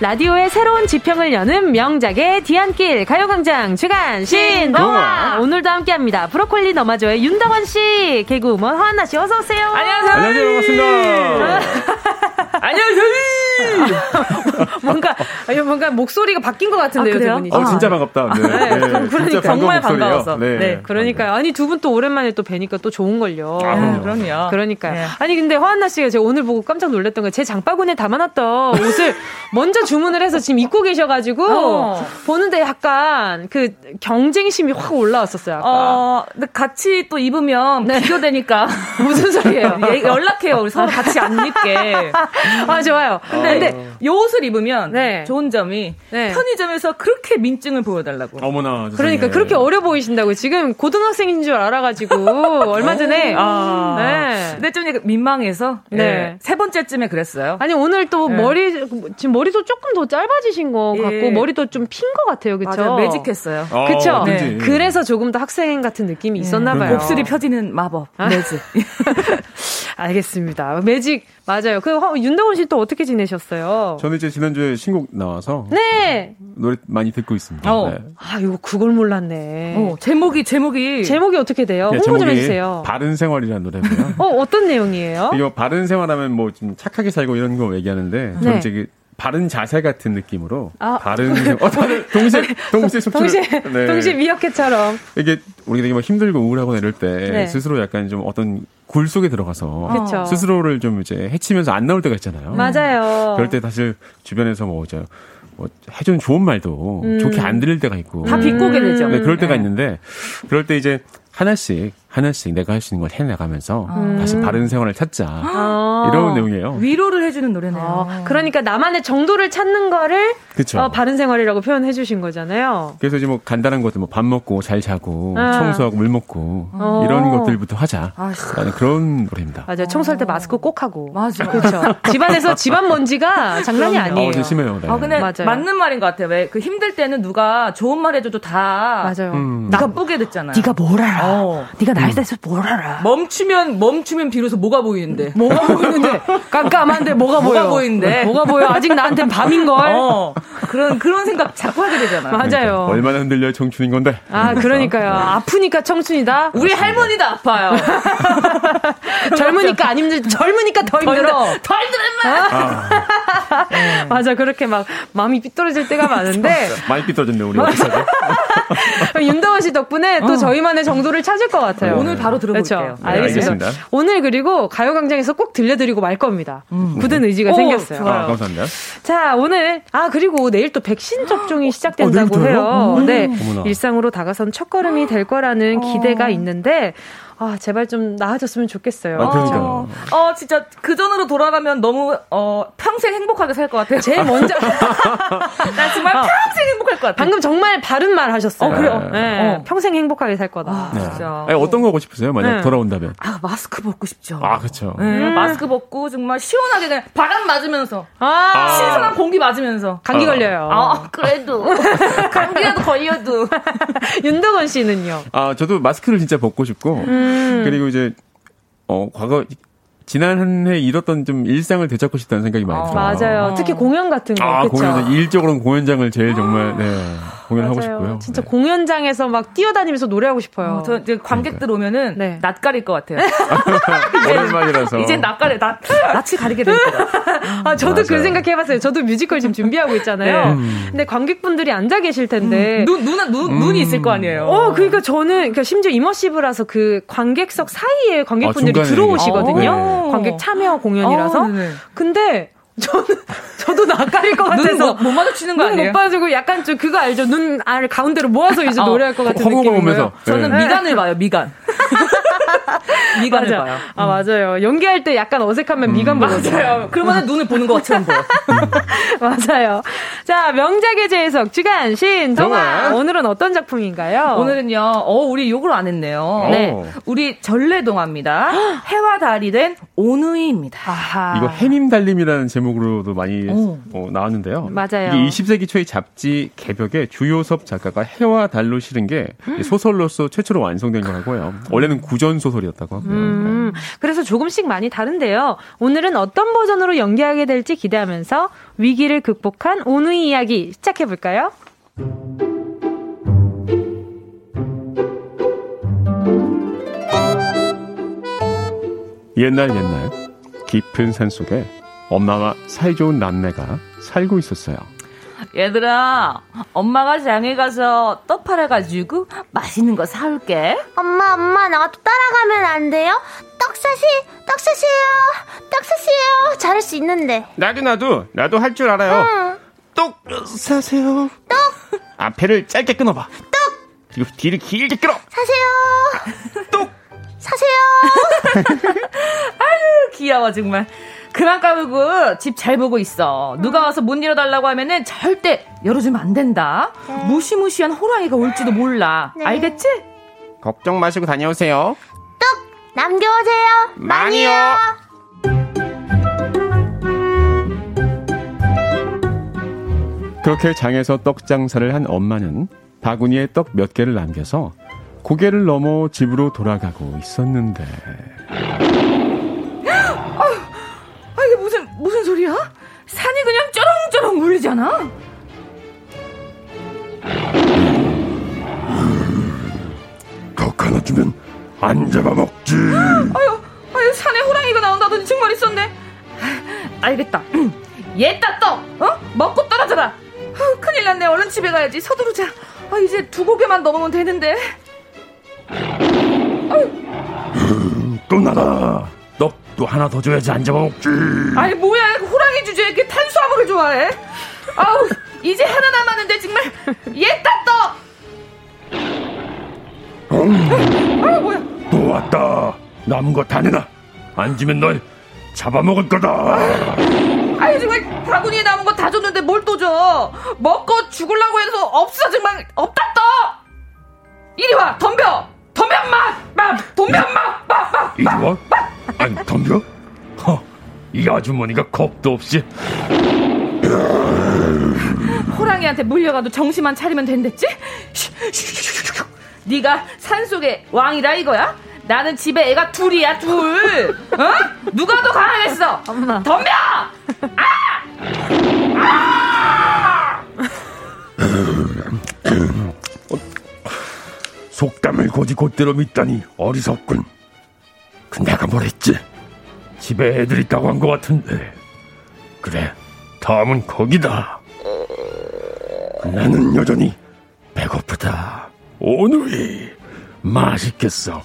라디오의 새로운 지평을 여는 명작의 뒤안길 가요광장 주간 신동화 오늘도 함께합니다. 브로콜리 너마저의 윤덕원 씨, 개그우먼 허한나 씨 어서 오세요. 안녕하세요. 안녕하세요. 반갑습니다. 안녕하세요. 뭔가 뭔가 목소리가 바뀐 것 같은데요, 아, 두 분이. 어, 진짜 반갑다. 네. 네. 네. 그러니까 정말 반가워서. 네. 네. 그러니까요. 아니 두 분 또 오랜만에 또 뵈니까 또 좋은 걸요. 아, 그럼요. 그러니까요. 네. 아니 근데 허한나 씨가 제가 오늘 보고 깜짝 놀랐던 게 제 장바구니에 담아놨던 옷을 먼저 주문을 해서 지금 입고 계셔가지고 어. 보는데 약간 그 경쟁심이 확 올라왔었어요. 아까. 어, 근데 같이 또 입으면 네. 비교되니까 무슨 소리예요? 예, 연락해요. 우리 서로 같이 안 입게. 아 좋아요. 근데, 어. 근데 요 옷을 입으면 네. 좋은 점이 네. 편의점에서 그렇게 민증을 보여달라고. 어머나. 그러니까 그렇게 어려 보이신다고 지금 고등학생인 줄 알아가지고 얼마 전에. 아. 네. 근데 좀 민망해서 네. 네. 세 번째쯤에 그랬어요. 아니 오늘 또 네. 머리 지금 머리도 조금 더 짧아지신 거 예. 같고 머리도 좀 핀 것 같아요, 그렇죠? 매직했어요. 어, 그렇죠. 네. 그래서 조금 더 학생 같은 느낌이 있었나 봐요. 곱슬이 펴지는 마법. 아. 매직. 알겠습니다. 매직 맞아요. 그 윤덕원 씨 또 어떻게 지내셨어요? 저는 이제 지난주에 신곡 나와서 네 노래 많이 듣고 있습니다. 어. 네. 아 이거 그걸 몰랐네. 어, 제목이 제목이 제목이 어떻게 돼요? 네, 홍보 좀 해주세요. 바른 생활이라는 노래고요. 어 어떤 내용이에요? 이거 바른 생활하면 뭐 좀 착하게 살고 이런 거 얘기하는데 네. 저는 이제 그 바른 자세 같은 느낌으로 아. 바른 어, 동시에 동시에 속출 동시에 네. 동시에 미역캣처럼 이게 우리가 되게 막 힘들고 우울하고 이럴 때 네. 스스로 약간 좀 어떤 굴 속에 들어가서 그쵸. 스스로를 좀 이제 해치면서 안 나올 때가 있잖아요. 맞아요. 그럴 때 사실 주변에서 뭐 이제 뭐 해준 좋은 말도 음. 좋게 안 들릴 때가 있고 다 비꼬게 되죠. 네, 그럴 때가 네. 있는데 그럴 때 이제 하나씩 하나씩 내가 할 수 있는 걸 해나가면서 음. 다시 바른 생활을 찾자 아. 이런 내용이에요. 위로를 해주는 노래네요. 아. 그러니까 나만의 정도를 찾는 거를 어, 바른 생활이라고 표현해 주신 거잖아요. 그래서 이제 뭐 간단한 것들 뭐 밥 먹고 잘 자고 아. 청소하고 물 먹고 어. 이런 것들부터 하자. 아, 라는 그런 노래입니다. 맞아요. 청소할 때 마스크 꼭 하고. 맞아. 그렇죠. 집안에서 집안 먼지가 장난이 아니에요. 어, 심해요. 네. 아 근데 맞아요. 맞는 말인 것 같아요. 왜 그 힘들 때는 누가 좋은 말 해줘도 다 맞아요. 음. 나쁘게 듣잖아요. 네가 뭘 알아? 어. 네가 나에 대해서 뭘 알아? 멈추면 멈추면 비로소 뭐가 보이는데? 뭐가 보이는데? 깜깜한데 뭐가 보여? 뭐가 보이는데? 뭐가 보여? 아직 나한테 밤인 걸. 어. 그런 그런 생각 자꾸 하게 되잖아요. 맞아요. 그러니까 얼마나 흔들려 청춘인 건데. 아 그러니까요. 아프니까 청춘이다. 우리 할머니도 아파요. 젊으니까 안 힘들. 젊으니까 더 힘들어. 더 힘들어 인마. 아. 맞아 그렇게 막 마음이 삐뚤어질 때가 많은데. 많이 삐뚤어졌네 우리 윤다원 씨 덕분에 또 어. 저희만의 정도를 찾을 것 같아요. 네. 오늘 바로 들어볼게요. 그렇죠. 네, 알겠습니다. 알겠습니다. 오늘 그리고 가요광장에서 꼭 들려드리고 말 겁니다. 음. 굳은 의지가 오, 생겼어요. 아, 감사합니다. 자 오늘 아 그리고 내일 또 백신 접종이 시작된다고 어, 해요. 음. 네, 어머나. 일상으로 다가선 첫걸음이 될 거라는 어. 기대가 있는데. 아, 제발 좀 나아졌으면 좋겠어요. 아, 그러니까. 어, 어, 진짜 그 전으로 돌아가면 너무 어, 평생 행복하게 살 것 같아요. 제일 먼저 나 정말 어. 평생 행복할 것 같아요. 방금 정말 바른 말 하셨어요. 어, 그래요. 네. 어. 평생 행복하게 살 거다. 아, 네. 진짜. 아니, 어떤 거 하고 싶으세요? 만약 네. 돌아온다면. 아, 마스크 벗고 싶죠. 아, 그렇죠. 네, 음. 마스크 벗고 정말 시원하게 그냥 바람 맞으면서 아. 신선한 공기 맞으면서 감기 아. 걸려요. 아, 그래도 감기라도 걸려도 윤덕원 씨는요? 아, 저도 마스크를 진짜 벗고 싶고 음. 그리고 이제 어, 과거 지난 한 해 잃었던 좀 일상을 되찾고 싶다는 생각이 많이 들어요. 맞아요. 특히 공연 같은 거. 아, 공연 일적으로는 공연장을 제일 정말 네. 공연을 하고 싶고요. 진짜 네. 공연장에서 막 뛰어다니면서 노래하고 싶어요. 어, 저 이제 관객들 오면은 네. 낯가릴 것 같아요. 오랜만이라서. 이제 낯가려 낯 낯이 가리게 될 거다. 아 저도 그 맞아요. 그 생각 해봤어요. 저도 뮤지컬 지금 준비하고 있잖아요. 네. 음. 근데 관객분들이 앉아 계실 텐데 음. 눈 눈, 눈 음. 눈이 있을 거 아니에요. 어 그러니까 저는 그러니까 심지어 이머시브라서 그 관객석 사이에 관객분들이 아, 들어오시거든요. 어. 관객 참여 공연이라서. 어, 근데 저는 저도 낯가릴 것 같아서 못, 못 마주치는 거 아니에요? 못 봐주고 약간 좀 그거 알죠? 눈 알 가운데로 모아서 이제 어, 노래할 것 같은 느낌이에요. 저는 네. 미간을 봐요. 미간. 미간을 맞아. 봐요. 아 맞아요. 연기할 때 약간 어색하면 음. 미간 보거든요. 맞아요. 그러면 눈을 보는 것처럼 보여. 맞아요. 자 명작의 재해석 주간 신 동화 오늘은 어떤 작품인가요? 오늘은요. 어 우리 욕을 안 했네요. 네. 우리 전래동화입니다. 해와 달이 된 오누이입니다. 아하. 이거 해님 달림이라는 제목 제목으로도 많이 어, 나왔는데요. 맞아요. 이게 20세기 초의 잡지 개벽에 주요섭 작가가 해와 달로 실은 게 소설로서 최초로 완성된 거라고요. 원래는 구전 소설이었다고 하고요. 음, 네. 그래서 조금씩 많이 다른데요. 오늘은 어떤 버전으로 연기하게 될지 기대하면서 위기를 극복한 오누이 이야기 시작해 볼까요? 옛날 옛날 깊은 산 속에 엄마와 사이좋은 남매가 살고 있었어요. 얘들아, 엄마가 장에 가서 떡 팔아가지고 맛있는 거 사올게. 엄마, 엄마, 나도 따라가면 안 돼요? 떡 사시, 떡 사시요, 떡 사시요. 잘할 수 있는데. 나도, 나도, 나도 할 줄 알아요. 응. 떡 사세요. 떡. 앞에를 짧게 끊어봐. 떡. 그리고 뒤를 길게 끌어. 사세요. 떡. 사세요. 아유, 귀여워, 정말. 그만 까불고 집 잘 보고 있어. 누가 와서 문 열어달라고 하면은 절대 열어주면 안 된다. 네. 무시무시한 호랑이가 올지도 몰라. 네. 알겠지? 걱정 마시고 다녀오세요. 떡 남겨오세요. 많이요. 그렇게 장에서 떡 장사를 한 엄마는 바구니에 떡 몇 개를 남겨서 고개를 넘어 집으로 돌아가고 있었는데. 무슨 소리야? 산이 그냥 쩌렁쩌렁 울리잖아. 덕 하나 주면 안 잡아먹지. 아유, 아유, 산에 호랑이가 나온다더니 정말 있었네. 알겠다. 얘따 떡, 어? 먹고 떨어져라. 아, 큰일 났네. 얼른 집에 가야지. 서두르자. 아, 이제 두 고개만 넘으면 되는데. 또 나다. 또 하나 더 줘야지 안 잡아먹지. 아니 뭐야 호랑이 주제에 이렇게 탄수화물을 좋아해? 아우 이제 하나 남았는데 정말 얘따 떠. 음. 아 뭐야? 또 왔다. 남은 거 다 내놔. 안 주면 널 잡아먹을 거다. 아유 정말 바구니에 남은 거 다 줬는데 뭘 또 줘? 먹고 죽을라고 해서 없어 정말 없다 떠. 이리 와 덤벼 덤벼 마! 덤벼 마! 마! 마! 이리 와? 아니 덤벼? 허, 이 아주머니가 겁도 없이 호랑이한테 물려가도 정신만 차리면 된댔지? 네가 산속의 왕이라 이거야? 나는 집에 애가 둘이야 둘 어? 누가 더 강하겠어 엄마 덤벼 아! 아! 속담을 고지 곧대로 믿다니 어리석군 그 내가 뭘 했지? 집에 애들 있다고 한 것 같은데. 그래, 다음은 거기다. 나는 여전히 배고프다. 오늘이 맛있겠어.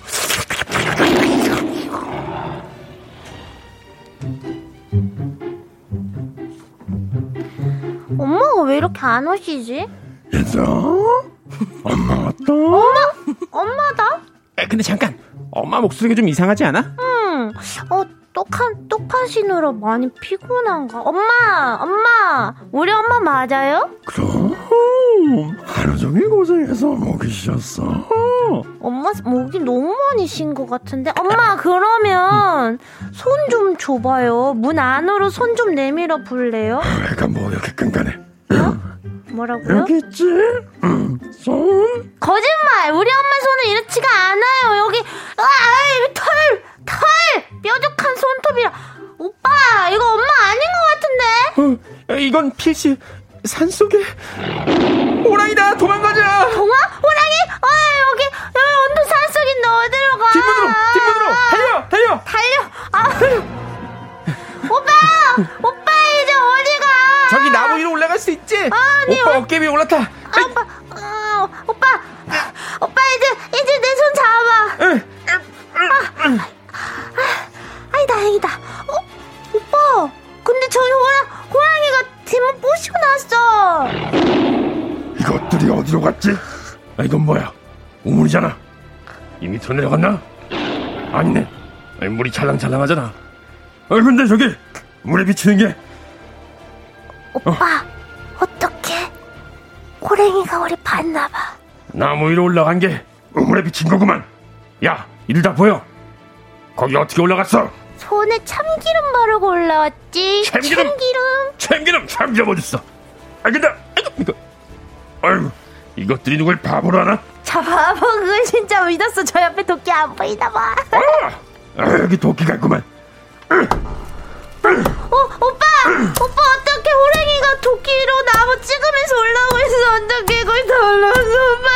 엄마가 왜 이렇게 안 오시지? 얘들아, 엄마 왔다. 엄마, 엄마다? 에, 근데 잠깐. 엄마 목소리가 좀 이상하지 않아? 응. 어, 똑한, 똑하시느라 많이 피곤한가? 엄마! 엄마! 우리 엄마 맞아요? 그럼, 하루 종일 고생해서 목이 쉬었어. 엄마 목이 너무 많이 쉰 것 같은데? 엄마, 그러면 손 좀 줘봐요. 문 안으로 손 좀 내밀어 볼래요? 애가 뭐 이렇게 끈간해. 어? 뭐라고요? 여기지 손. 음, 거짓말! 우리 엄마 손은 이렇지가 않아요. 여기 으아, 털, 털, 뾰족한 손톱이라. 오빠, 이거 엄마 아닌 것 같은데? 어, 이건 필시 산속에 호랑이다 도망가자. 동화? 호랑이? 어 여기 여기 온통 산속인데 어디로 가? 뒷문으로 뒷문으로 달려 달려 달려. 아 오빠 오빠. 저기 나무 위로 올라갈 수 있지 아니, 오빠 어 깨 위에 올라타 아, 오빠 어, 오빠 오빠 이제 이제 내 손 잡아 응. 아, 아이 다행이다 어 오빠 근데 저기 호랑 호랑이가 뒷문 부시고 났어 이것들이 어디로 갔지? 아, 이건 뭐야? 우물이잖아. 이 밑으로 내려갔나? 아니네. 아니, 물이 찰랑찰랑하잖아. 아, 근데 저기 물에 비치는 게 오빠 어. 떡해 호랭이가 우리 봤나봐 나무 위로 올라간 게 우물에 비친 거구만. 야, 이들 다 보여? 거기 어떻게 올라갔어? 손에 참기름 바르고 올라왔지 참기름? 참기름 참기름, 참기름 어딨어? 아, 근데 아이고, 이거, 아이고, 이것들이 누굴 바보로 하나? 저 바보 그거 진짜 믿었어 저 옆에 도끼 안 보이나 봐 아, 여기 도끼가 있구만. 어, 오빠! 오빠, 어떻게 호랭이가 도끼로 나무 찍으면서 올라오고 있어? 어떻게 그걸 다 올라왔어, 오빠!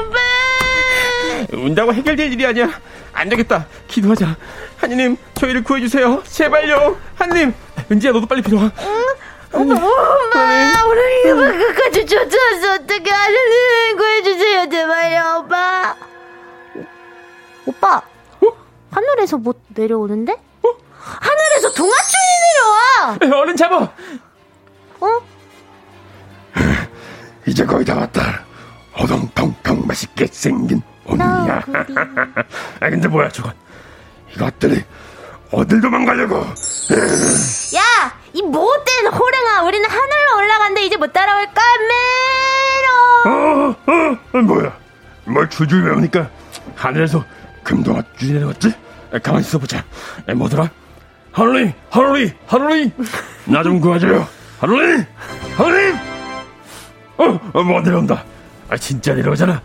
오빠! 운다고 해결될 일이 아니야. 안 되겠다. 기도하자. 하느님, 저희를 구해주세요. 제발요. 하느님, 은지야, 너도 빨리 필요와. 오빠, 엄마! 호랭이가 끝까지 쫓아왔어. 어떻게 하느님 구해주세요, 제발요, 오빠! 오빠! 하늘에서 뭐 내려오는데? 하늘에서 동화줄이 내려와! 얼른 잡아. 어? 이제 거의 다 왔다. 어동통통 맛있게 생긴 오늘이야. 아 근데 뭐야 저건? 이것들이 어딜 도망가려고? 야! 이 못된 호랭아! 우리는 하늘로 올라간대. 이제 못 따라올까? 메로! 어, 어, 어, 뭐야? 뭘 줄줄 외우니까 하늘에서 금동아 줄이 내려왔지? 아, 가만히 있어보자. 에, 뭐더라? 하늘이, 하늘이, 하늘이, 나좀 구해줘요. 하늘이, 하늘이. 어, 어, 뭐 내려온다. 아, 진짜 내려오잖아.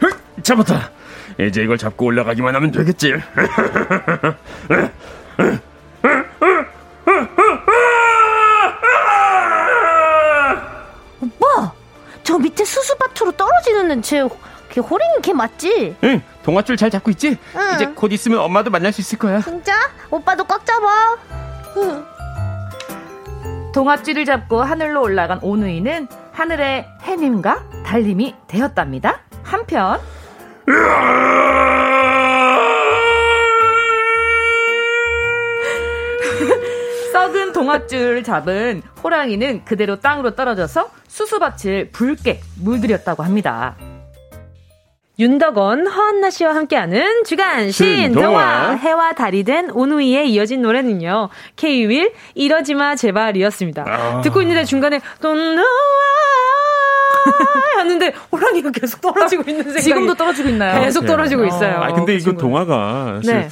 흑, 잡았다. 이제 이걸 잡고 올라가기만 하면 되겠지. 오빠! 저 밑에 수수밭으로 떨어지는 쟤, 걔 호랭이 걔 맞지? 응, 동아줄 잘 잡고 있지? 응. 이제 곧 있으면 엄마도 만날 수 있을 거야. 진짜? 오빠도 꽉 잡아. 동아줄을 잡고 하늘로 올라간 오누이는 하늘의 해님과 달님이 되었답니다. 한편 썩은 동아줄을 잡은 호랑이는 그대로 땅으로 떨어져서 수수밭을 붉게 물들였다고 합니다. 윤덕원, 허한나 씨와 함께하는 주간 신동화. 해와 달이 된 오누이에 이어진 노래는요. K-윌 이러지마 제발이었습니다. 아. 듣고 있는데 중간에 돈 나와 하는데 호랑이가 계속 떨어지고 있는 생각이 지금도 떨어지고 있나요? 계속 떨어지고 있어요. 아 근데 그 이거 친구는. 동화가 네.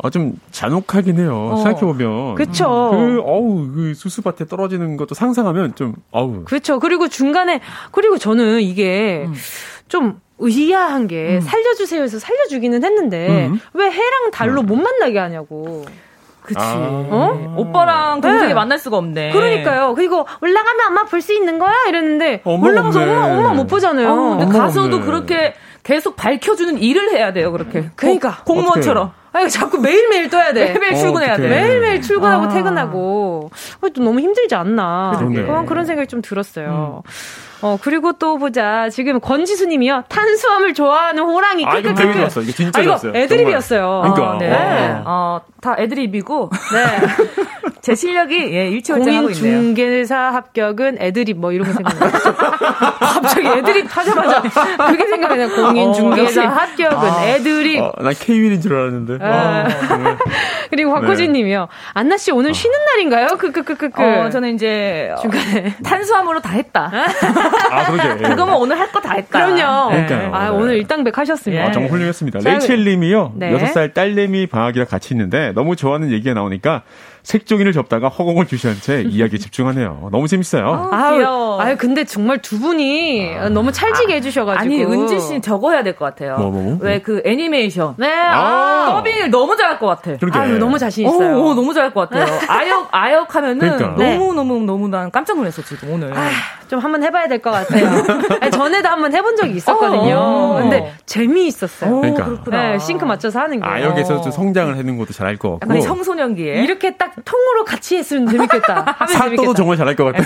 아, 좀 잔혹하긴 해요. 어. 생각해보면. 그쵸. 그, 어우, 그 수수밭에 떨어지는 것도 상상하면 좀, 어우. 그렇죠. 그리고 중간에 그리고 저는 이게 음. 좀 의아한 게 살려주세요 해서 살려주기는 했는데 음. 왜 해랑 달로 못 만나게 하냐고. 그치. 아. 어? 오빠랑 동생이 네. 만날 수가 없네. 그러니까요. 그리고 올라가면 엄마 볼 수 있는 거야 이랬는데 올라가서 없네. 엄마 엄마 못 보잖아요. 어, 근데 가서도 없네. 그렇게 계속 밝혀주는 일을 해야 돼요, 그렇게. 그러니까. 공- 공무원처럼. 아니 자꾸 매일매일 떠야 돼. 매일매일 어, 출근해야 어떡해. 돼. 매일매일 출근하고 아. 퇴근하고 어, 또 너무 힘들지 않나. 그런 그런 생각이 좀 들었어요. 어 그리고 또 보자 지금 권지수 님이요 탄수화물 좋아하는 호랑이 아, 이거. 되게 좋았어. 이거 진짜 아, 이거 좋았어요. 애드립이었어요. 그러니까. 어, 네. 네. 어, 다 애드립이고. 네. 제 실력이 예, 일치월장하고 공인 있네요. 중개사 합격은 애드립 뭐 이런 거 생각나요. 갑자기 애드립 하자마자 그게 생각나요. 공인 어, 중개사 역시. 합격은 아. 애드립. 어, 나 K-윌인 줄 알았는데. 아. 아. 그리고 곽호진 님이요. 안나 씨 오늘 쉬는 날인가요? 크크크크크. 어, 저는 이제 어, 중간에. 탄수화물로 다 했다. 아, 그러게. 그거면 오늘 할 거 다 했다. 그럼요. 그러니까요. 아, 오늘 일당백 하셨습니다. 아, 정말 훌륭했습니다. 자, 레이첼 님이요. 네. 6살 딸내미 방학이라 같이 있는데 너무 좋아하는 얘기가 나오니까 색종이를 접다가 허공을 주시한 채 이야기에 집중하네요. 너무 재밌어요. 아, 귀여워. 아 근데 정말 두 분이 아. 너무 찰지게 아, 해주셔가지고. 아니, 은지 씨는 적어야 될 것 같아요. 뭐, 뭐, 뭐? 왜그 애니메이션. 네. 아. 더빙을 너무 잘할 것 같아. 그러게. 아유, 너무 자신 있어요. 오, 오, 너무 잘할 것 같아요. 아역, 아역 하면은 그러니까. 너무, 너무, 너무 난 깜짝 놀랐어, 지금 오늘. 아, 좀 한번 해봐야 될 것 같아요. 아니, 전에도 한번 해본 적이 있었거든요. 어, 근데 재미있었어요. 그러니까. 그렇구나. 네, 싱크 맞춰서 하는 게. 아역에서 좀 성장을 해는 것도 잘할 것 같고. 약간 청소년기에. 이렇게 딱 통으로 같이 했으면 재밌겠다. 사또도 정말 잘할 것 같아요.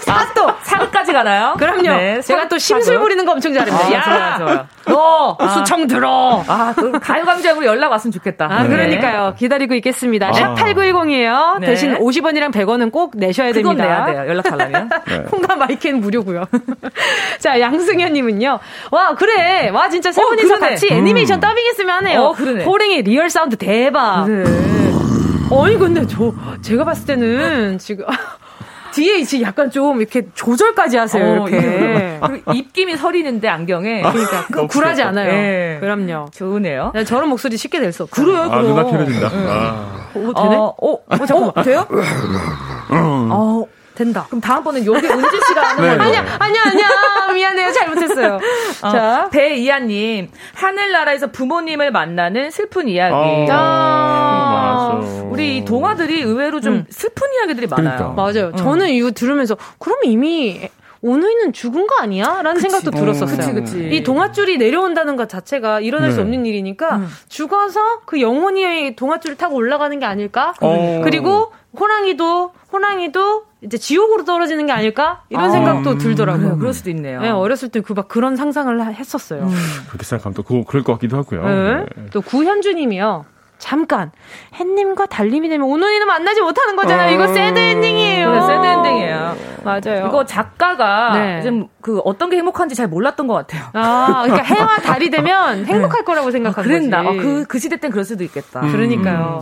사또! 사까지 가나요? 그럼요. 네, 제가 또 심술 부리는 거 엄청 잘합니다. 아, 야! 좋아, 좋아. 너! 아. 수청 들어! 아, 가요광장으로 연락 왔으면 좋겠다. 아, 네. 그러니까요. 기다리고 있겠습니다. 아. 샵8910이에요. 네. 대신 50원이랑 100원은 꼭 내셔야 됩니다. 내야 돼요. 연락 달라면. 네. 콩과 my K는 무료고요. 자, 양승현님은요. 와, 그래. 와, 진짜 세 어, 분이서 그러네. 같이 애니메이션 음. 더빙했으면 하네요. 어, 그러네. 호랭이 리얼 사운드 대박. 그래. 어이, 근데 저, 제가 봤을 때는 지금. 뒤에 이제 약간 좀 이렇게 조절까지 하세요. 어, 이렇게. 그리고 입김이 서리는데 안경에. 그러니까 그 굴하지 않아요. 네. 그럼요. 좋으네요. 네, 저런 목소리 쉽게 낼 수 없어요. 그래요, 아, 눈앞 편해진다. 네. 아. 오, 되네? 어, 어, 어 잠깐만. 어, 돼요? 어, 된다. 그럼 다음번엔 여기 은지 씨가 하는 네, 걸로. 아니야, 아니야, 아니야. 미안해요. 잘못했어요. 어, 자. 배이하님. 하늘나라에서 부모님을 만나는 슬픈 이야기. 아, 아~ 우리 동화들이 의외로 좀 음. 슬픈 이야기들이 많아요. 그러니까. 맞아요. 음. 저는 이거 들으면서, 그럼 이미 오누이는 죽은 거 아니야? 라는 그치. 생각도 들었었어요. 그치, 그치. 이 동아줄이 내려온다는 것 자체가 일어날 네. 수 없는 일이니까 음. 죽어서 그 영혼이 동아줄을 타고 올라가는 게 아닐까? 어. 그리고 호랑이도 호랑이도 이제 지옥으로 떨어지는 게 아닐까 이런 아, 생각도 들더라고요. 음, 그럴 수도 있네요. 네, 어렸을 때 그 막 그런 상상을 했었어요. 음. 그렇게 생각하면 또 그, 그럴 것 같기도 하고요. 네. 네. 또 구현주님이요. 잠깐 햇님과 달님이 되면 오누이는 만나지 못하는 거잖아요. 어... 이거 sad ending이에요. 네, sad ending이에요. 맞아요. 이거 작가가 네. 지금 그 어떤 게 행복한지 잘 몰랐던 것 같아요. 아, 그러니까 해와 달이 되면 네. 행복할 네. 거라고 생각한 아, 그랬나? 거지. 아, 그, 그 시대 땐 그럴 수도 있겠다. 음. 그러니까요.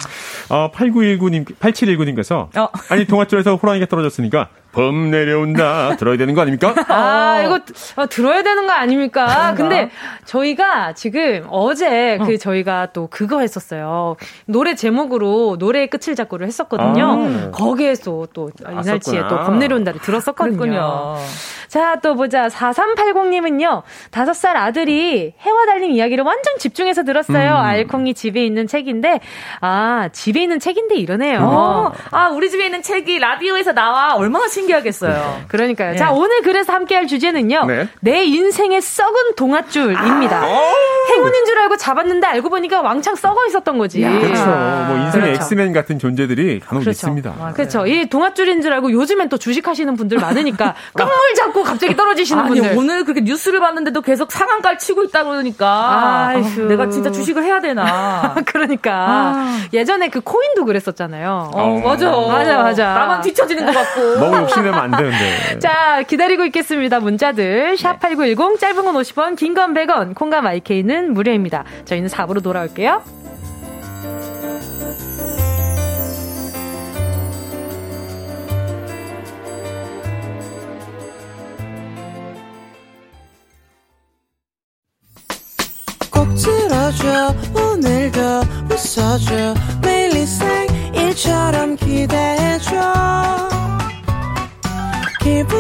어, 8919님, 8719님께서 어. 아니 동아줄에서 호랑이가 떨어졌으니까 범 내려온다 들어야 되는 거 아닙니까? 아 이거 아, 들어야 되는 거 아닙니까? 그런가? 근데 저희가 지금 어제 어. 그 저희가 또 그거 했었어요. 노래 제목으로 노래의 끝을 잡고를 했었거든요. 아. 거기에서 또 아, 이날치에 또 범 내려온다를 들었었거든요. 자, 또 보자. 4380님은요, 5살 아들이 해와 달린 이야기를 완전 집중해서 들었어요. 음. 알콩이 집에 있는 책인데, 아, 집에 있는 책인데 이러네요. 어. 아, 우리 집에 있는 책이 라디오에서 나와. 얼마나 신기하겠어요. 네. 그러니까요. 네. 자, 오늘 그래서 함께 할 주제는요, 네. 내 인생의 썩은 동아줄입니다. 아. 행운인 줄 알고 잡았는데 알고 보니까 왕창 썩어 있었던 거지. 야. 그렇죠. 뭐 인생의 그렇죠. 엑스맨 같은 존재들이 간혹 그렇죠. 있습니다. 맞아요. 그렇죠. 이 동아줄인 줄 알고 요즘엔 또 주식하시는 분들 많으니까 깜물 잡고 갑자기 떨어지시는 아니, 분들. 오늘 그렇게 뉴스를 봤는데도 계속 상한가를 치고 있다 그러니까. 아휴. 내가 진짜 주식을 해야 되나. 그러니까. 아. 예전에 그 코인도 그랬었잖아요. 어, 어, 맞아. 맞아, 맞아. 나만 뒤처지는 것 같고. 너무 욕심내면 안 되는데. 자, 기다리고 있겠습니다. 문자들. 샵8910, 짧은 건 50원, 긴 건 100원, 콩과 my K는 무료입니다. 저희는 4부로 돌아올게요. 들어줘 오늘도 웃어줘 매일 일처럼 기대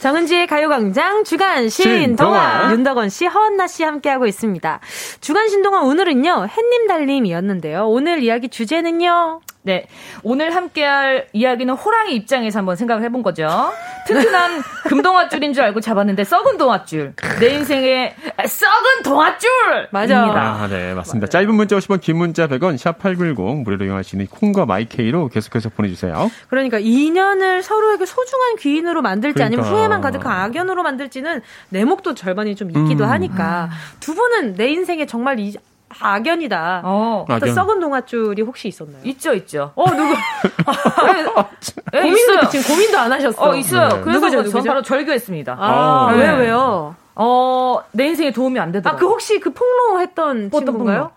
정은지의 가요광장 주간 신동화 윤덕원 씨, 허언나 씨 함께하고 있습니다. 주간 신동화 오늘은요 햇님 달님이었는데요. 오늘 이야기 주제는요. 네. 오늘 함께할 이야기는 호랑이 입장에서 한번 생각을 해본 거죠. 튼튼한 금동아줄인 줄 알고 잡았는데 썩은 동아줄. 내 인생의 썩은 동아줄! 맞아. 아, 네, 맞습니다. 맞아요. 짧은 문자 50원, 긴 문자 100원, 샵8910 무료로 이용할 수 있는 콩과 마이케이로 계속해서 보내주세요. 그러니까 인연을 서로에게 소중한 귀인으로 만들지 그러니까. 아니면 후회만 가득한 악연으로 만들지는 내 목도 절반이 좀 있기도 음. 하니까 두 분은 내 인생에 정말 이 악연이다. 어. 악연. 썩은 동아줄이 혹시 있었나요? 있죠, 있죠. 어, 누구? 네, 고민도, 있어요. 지금 고민도 안 하셨어. 어, 있어요. 네. 그래서 누구죠, 누구죠? 전 바로 절교했습니다. 아, 아 네. 왜요, 왜요? 어, 내 인생에 도움이 안 되더라고요. 아, 그 혹시 그 폭로했던 친구인가요?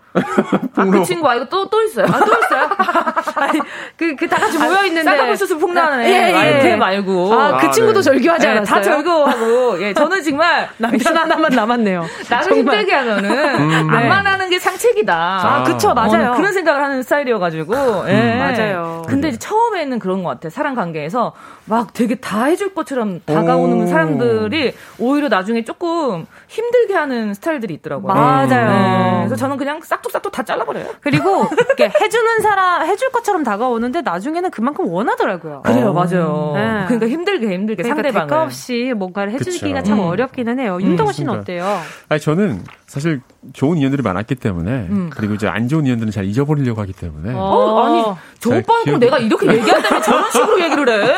아, 그 친구 아이고 또 또 있어요. 아, 또 있어요? 아니, 그, 그 다 같이 모여 있는데. 쌍꺼풀 수술 폭로하는 애. 예, 예. 걔 말고. 아, 그 친구도 네. 절교하지 않았어요? 다 절교하고. 예, 저는 정말 남편 하나만 남았네요. 나를. 힘들게 하면은 음, 안 네. 만나는 게 상책이다. 아, 그쵸, 맞아요. 어, 그런 생각을 하는 스타일이어가지고. 예. 음, 맞아요. 근데 이제 처음에는 그런 것 같아요. 사람 관계에서 막 되게 다 해줄 것처럼 다가오는 오. 사람들이 오히려 나중에 조금 힘들게 하는 스타일들이 있더라고요. 맞아요. 네. 그래서 저는 그냥 싹 둑싹둑 다 잘라버려요. 그리고 이렇게 해주는 사람 해줄 것처럼 다가오는데 나중에는 그만큼 원하더라고요. 그래요, 어. 맞아요. 네. 그러니까 힘들게 힘들게 그러니까 상대방을 대가 없이 뭔가를 해주기가 그쵸. 참 음. 어렵기는 해요. 윤동호 씨는 음, 어때요? 아니 저는 사실 좋은 인연들이 많았기 때문에 음. 그리고 이제 안 좋은 인연들은 잘 잊어버리려고 하기 때문에 어, 어 아니 저 오빠는 기억... 내가 이렇게 얘기한다면 저런 식으로 얘기를 해.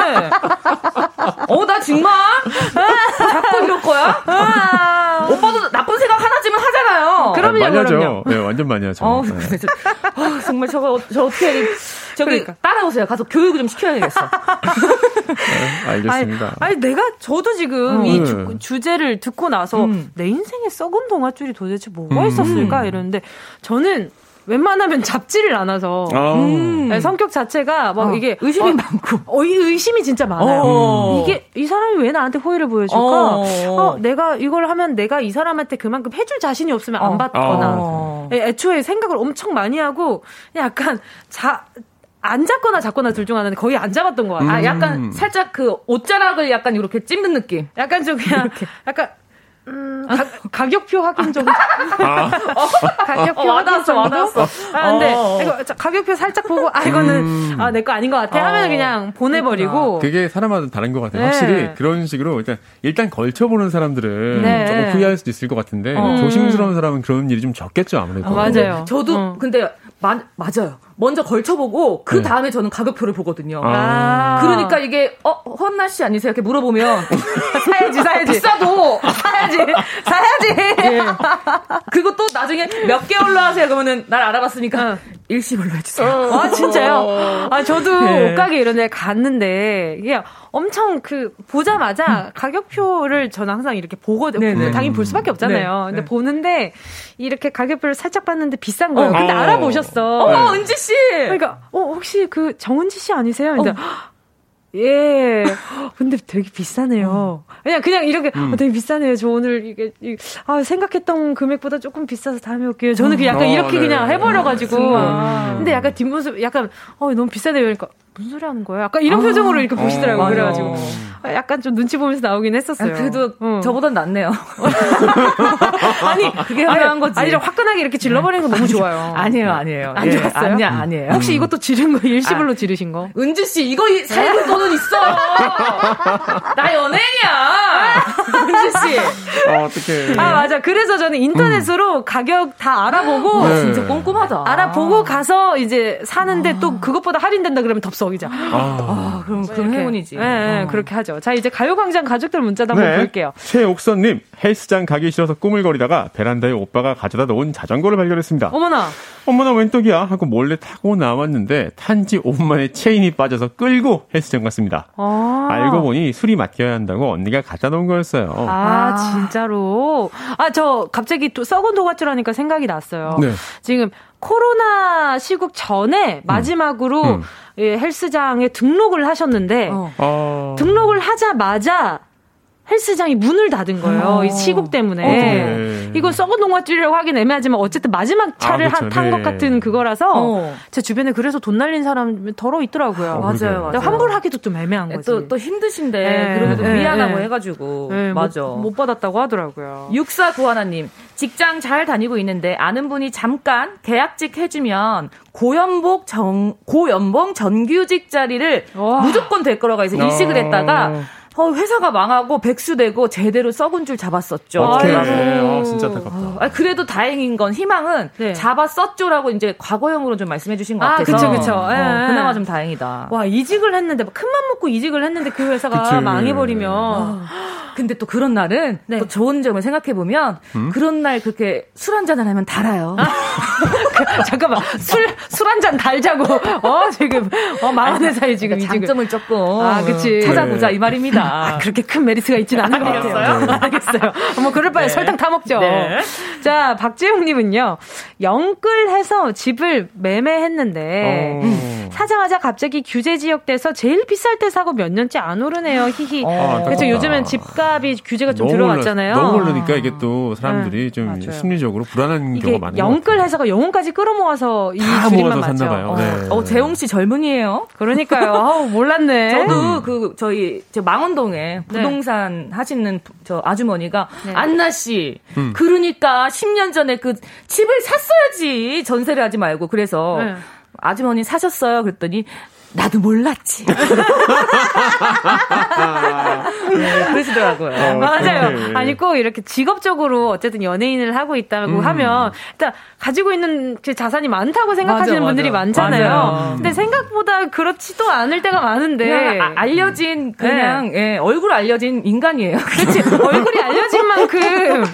어 나 정말 자꾸 이럴 거야? 오빠도 나쁜 생각 하나 쯤은 하잖아요. 그럼요, 많이 그럼요. 네, 완전 많이 하죠. 어, 네. 어, 정말 저거 저 어떻게 해야 저기 그러니까. 따라오세요. 가서 교육을 좀 시켜야겠어. 네, 알겠습니다. 아니, 아니, 내가 저도 지금 음. 이 주, 주제를 듣고 나서 음. 내 인생에 썩은 동아줄이 도대체 뭐가 음. 있었을까 이러는데 저는 웬만하면 잡지를 않아서 아. 음. 네, 성격 자체가 막 어. 이게 의심이 어, 많고 어, 이 의심이 진짜 많아요. 어. 이게 이 사람이 왜 나한테 호의를 보여줄까? 어. 어. 내가 이걸 하면 내가 이 사람한테 그만큼 해줄 자신이 없으면 안 어. 받거나 애, 애초에 생각을 엄청 많이 하고 약간 자 안 잡거나 잡거나 둘 중 하나는 거의 안 잡았던 것 같아요. 아, 약간 살짝 그 옷자락을 약간 이렇게 찝는 느낌. 약간 좀 그냥 이렇게. 약간 음, 가, 격표 확인 정도. 아. 가격표 어, 확인 정도. 와닿았어. 아, 근데 어. 이거 가격표 살짝 보고 아 이거는 음. 아내 거 아닌 것 같아 하면 어. 그냥 보내버리고. 그게 사람마다 다른 것 같아요. 네. 확실히 그런 식으로 일단 일단 걸쳐보는 사람들은 네. 조금 후회할 수도 있을 것 같은데 음. 조심스러운 사람은 그런 일이 좀 적겠죠 아무래도. 아, 맞아요. 저도 어. 근데 마, 맞아요. 먼저 걸쳐보고 그 네. 다음에 저는 가격표를 보거든요. 아. 그러니까 이게 어 헌나 씨 아니세요? 이렇게 물어보면 사야지 사야지 비싸도 사야지 사야지. 예. 그리고 또 나중에 몇 개월로 하세요? 그러면은 날 알아봤으니까 어. 일시불로 해주세요. 어. 아 진짜요? 아 저도 네. 옷가게 이런 데 갔는데 이게 엄청 그 보자마자 음. 가격표를 저는 항상 이렇게 보거든요. 네네. 네. 당연히 볼 수밖에 없잖아요. 네. 근데 네. 보는데 이렇게 가격표를 살짝 봤는데 비싼 거예요. 어. 근데 알아보셨어. 어, 은지 씨. 그러니까 어 혹시 그 정은지 씨 아니세요? 근데 어. 예. 근데 되게 비싸네요. 그냥 그냥 이렇게 음. 어, 되게 비싸네요. 저 오늘 이게 아 생각했던 금액보다 조금 비싸서 다음에 올게요. 저는 그 약간 어, 이렇게 네. 그냥 해버려 가지고. 아, 근데 약간 뒷모습 약간 어 너무 비싸네요. 그러니까 무슨 소리 하는 거예요? 약간 이런 아, 표정으로 이렇게 보시더라고요. 어, 그래가지고. 아, 약간 좀 눈치 보면서 나오긴 했었어요. 아, 그래도 어. 저보단 낫네요. 아니, 그게 훌륭한 거지. 아니, 좀 화끈하게 이렇게 질러버리는 거 너무 좋아요. 아니에요, 아니에요. 안 예, 좋았어요? 아니, 아니에요. 혹시 이것도 지른 거, 일시불로 아, 지르신 거? 은지씨, 이거 살고 돈은 있어! 나 연예인이야! 은지씨. 아, 어떡해. 아, 맞아. 그래서 저는 인터넷으로 음. 가격 다 알아보고. 네. 진짜 꼼꼼하다. 알아보고 가서 이제 사는데 아. 또 그것보다 할인된다 그러면 덥석 이자. 아, 아 그럼, 그럼 행운이지. 네, 네, 어. 그렇게 하죠. 자, 이제 가요광장 가족들 문자도 한번 네. 볼게요. 최옥선님, 헬스장 가기 싫어서 꾸물거리다가 베란다에 오빠가 가져다 놓은 자전거를 발견했습니다. 어머나. 어머나, 웬 떡이야? 하고 몰래 타고 나왔는데 탄 지 5분 만에 체인이 빠져서 끌고 헬스장 갔습니다. 아. 알고 보니 술이 맡겨야 한다고 언니가 갖다 놓은 거였어요. 아, 아. 진짜로? 아, 저 갑자기 또 썩은 도가줄 하니까 생각이 났어요. 네. 지금 코로나 시국 전에 마지막으로 음. 음. 예, 헬스장에 등록을 하셨는데 어. 어. 등록을 하자마자 헬스장이 문을 닫은 거예요. 어. 이 시국 때문에. 어, 네. 이거 썩은 동화줄이라고 하긴 애매하지만 어쨌든 마지막 차를 아, 그렇죠. 탄것 네. 같은 그거라서 어. 제 주변에 그래서 돈 날린 사람 더러 있더라고요. 어, 맞아요, 맞아요. 환불하기도 좀 애매한 거지. 또, 또 힘드신데 네. 그래도 네. 미안하고 해가지고 네, 맞아. 못, 못, 받았다고 하더라고요. 6491님 직장 잘 다니고 있는데 아는 분이 잠깐 계약직 해주면 고연봉 정 고연봉 정규직 자리를 와. 무조건 될 거라고 해서 일식을 했다가 어, 회사가 망하고 백수되고 제대로 썩은 줄 잡았었죠. 어떻게 아, 진짜 안타깝다. 아, 그래도 다행인 건 희망은 네. 잡았었죠라고 이제 과거형으로 좀 말씀해 주신 것 아, 같아서. 그쵸, 그쵸. 어, 예. 그나마 좀 다행이다. 와, 이직을 했는데, 큰맘 먹고 이직을 했는데 그 회사가 그치. 망해버리면. 아. 근데 또 그런 날은 네. 또 좋은 점을 생각해 보면 음? 그런 날 그렇게 술 한잔을 하면 달아요. 아, 잠깐만 술 술 한 잔 달자고 어 지금 어 마흔의 사이 지금 그러니까 장점을. 조금 아 그치 찾아보자 네. 이 말입니다. 아, 그렇게 큰 메리트가 있지는 않은 것 같아요. 네. 알겠어요. 뭐 그럴 바에 네. 설탕 타 먹죠. 네. 자 박지웅님은요 영끌해서 집을 매매했는데 어. 사자마자 갑자기 규제 지역 돼서 제일 비쌀 때 사고 몇 년째 안 오르네요. 히히. 어, 그래서 요즘엔 집값이 규제가 좀 들어갔잖아요. 올라, 너무 오르니까 이게 또 사람들이 네, 좀 맞아요. 심리적으로 불안한 경우가 많아요. 영끌 해서가 영혼까지 끌어모아서 이 줄임만 맞죠. 봐요. 네. 어, 재홍 씨 젊은이에요. 그러니까요. 아우, 몰랐네. 저도 그 저희 저 망원동에 네. 부동산 하시는 저 아주머니가 네. 안나 씨. 음. 그러니까 10년 전에 그 집을 샀어야지 전세를 하지 말고 그래서 네. 아주머니 사셨어요? 그랬더니 나도 몰랐지. 네, 그러시더라고요. 어, 맞아요. 네. 아니 꼭 이렇게 직업적으로 어쨌든 연예인을 하고 있다고 음. 하면 일단 가지고 있는 자산이 많다고 생각하시는 맞아, 분들이 맞아. 많잖아요. 맞아요. 근데 생각보다 그렇지도 않을 때가 많은데 아, 알려진 그냥 네. 예, 얼굴 알려진 인간이에요. 그렇지. 얼굴이 알려진 만큼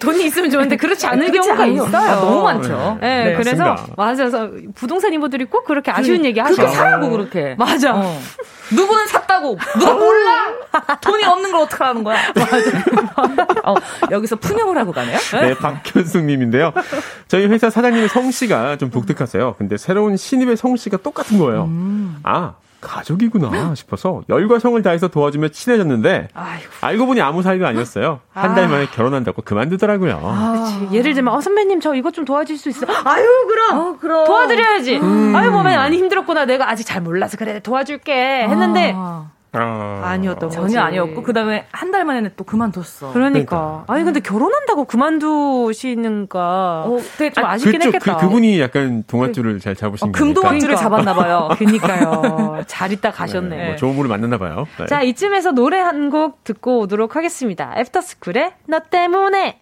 돈이 있으면 좋은데 그렇지 않은 그렇지 경우가 않아요. 있어요. 아, 너무 많죠. 네, 네 그래서 맞아서 부동산 이모들이 꼭 그렇게 아쉬운 그, 얘기 하죠. 그렇게 사라고 그 렇게. 맞아. 어. 누구는 샀다고. 누가 몰라? 돈이 없는 걸 어떡하라는 거야? 맞아. 어, 여기서 푸념을 하고 가네요. 네, 박현숙 님인데요. 저희 회사 사장님의 성씨가 좀 독특하세요. 근데 새로운 신입의 성씨가 똑같은 거예요. 음. 아, 가족이구나 싶어서 열과 성을 다해서 도와주며 친해졌는데 아이고. 알고 보니 아무 사이도 아니었어요. 한달 아. 만에 결혼한다고 그만두더라고요. 아. 예를 들면 어 선배님 저 이것 좀 도와줄 수 있어요? 아유 그럼, 어, 그럼. 도와드려야지. 음. 아유 뭐 많이 힘들었구나 내가 아직 잘 몰라서 그래 도와줄게 했는데 아. 아. 아니었던 전혀 거지. 아니었고 그다음에 한 달 만에는 또 그만뒀어. 그러니까. 그러니까. 아니 근데 결혼한다고 그만두시는가 어, 되게 좀 아, 아쉽긴 그쪽, 했겠다. 그, 분이 약간 동아줄을 잘 잡으신 어, 금동아줄을 그러니까. 잡았나 봐요. 그니까요. 잘 있다 가셨네. 네, 뭐 좋은 분을 만났나 봐요. 네. 자, 이쯤에서 노래 한 곡 듣고 오도록 하겠습니다. 애프터스쿨의 너 때문에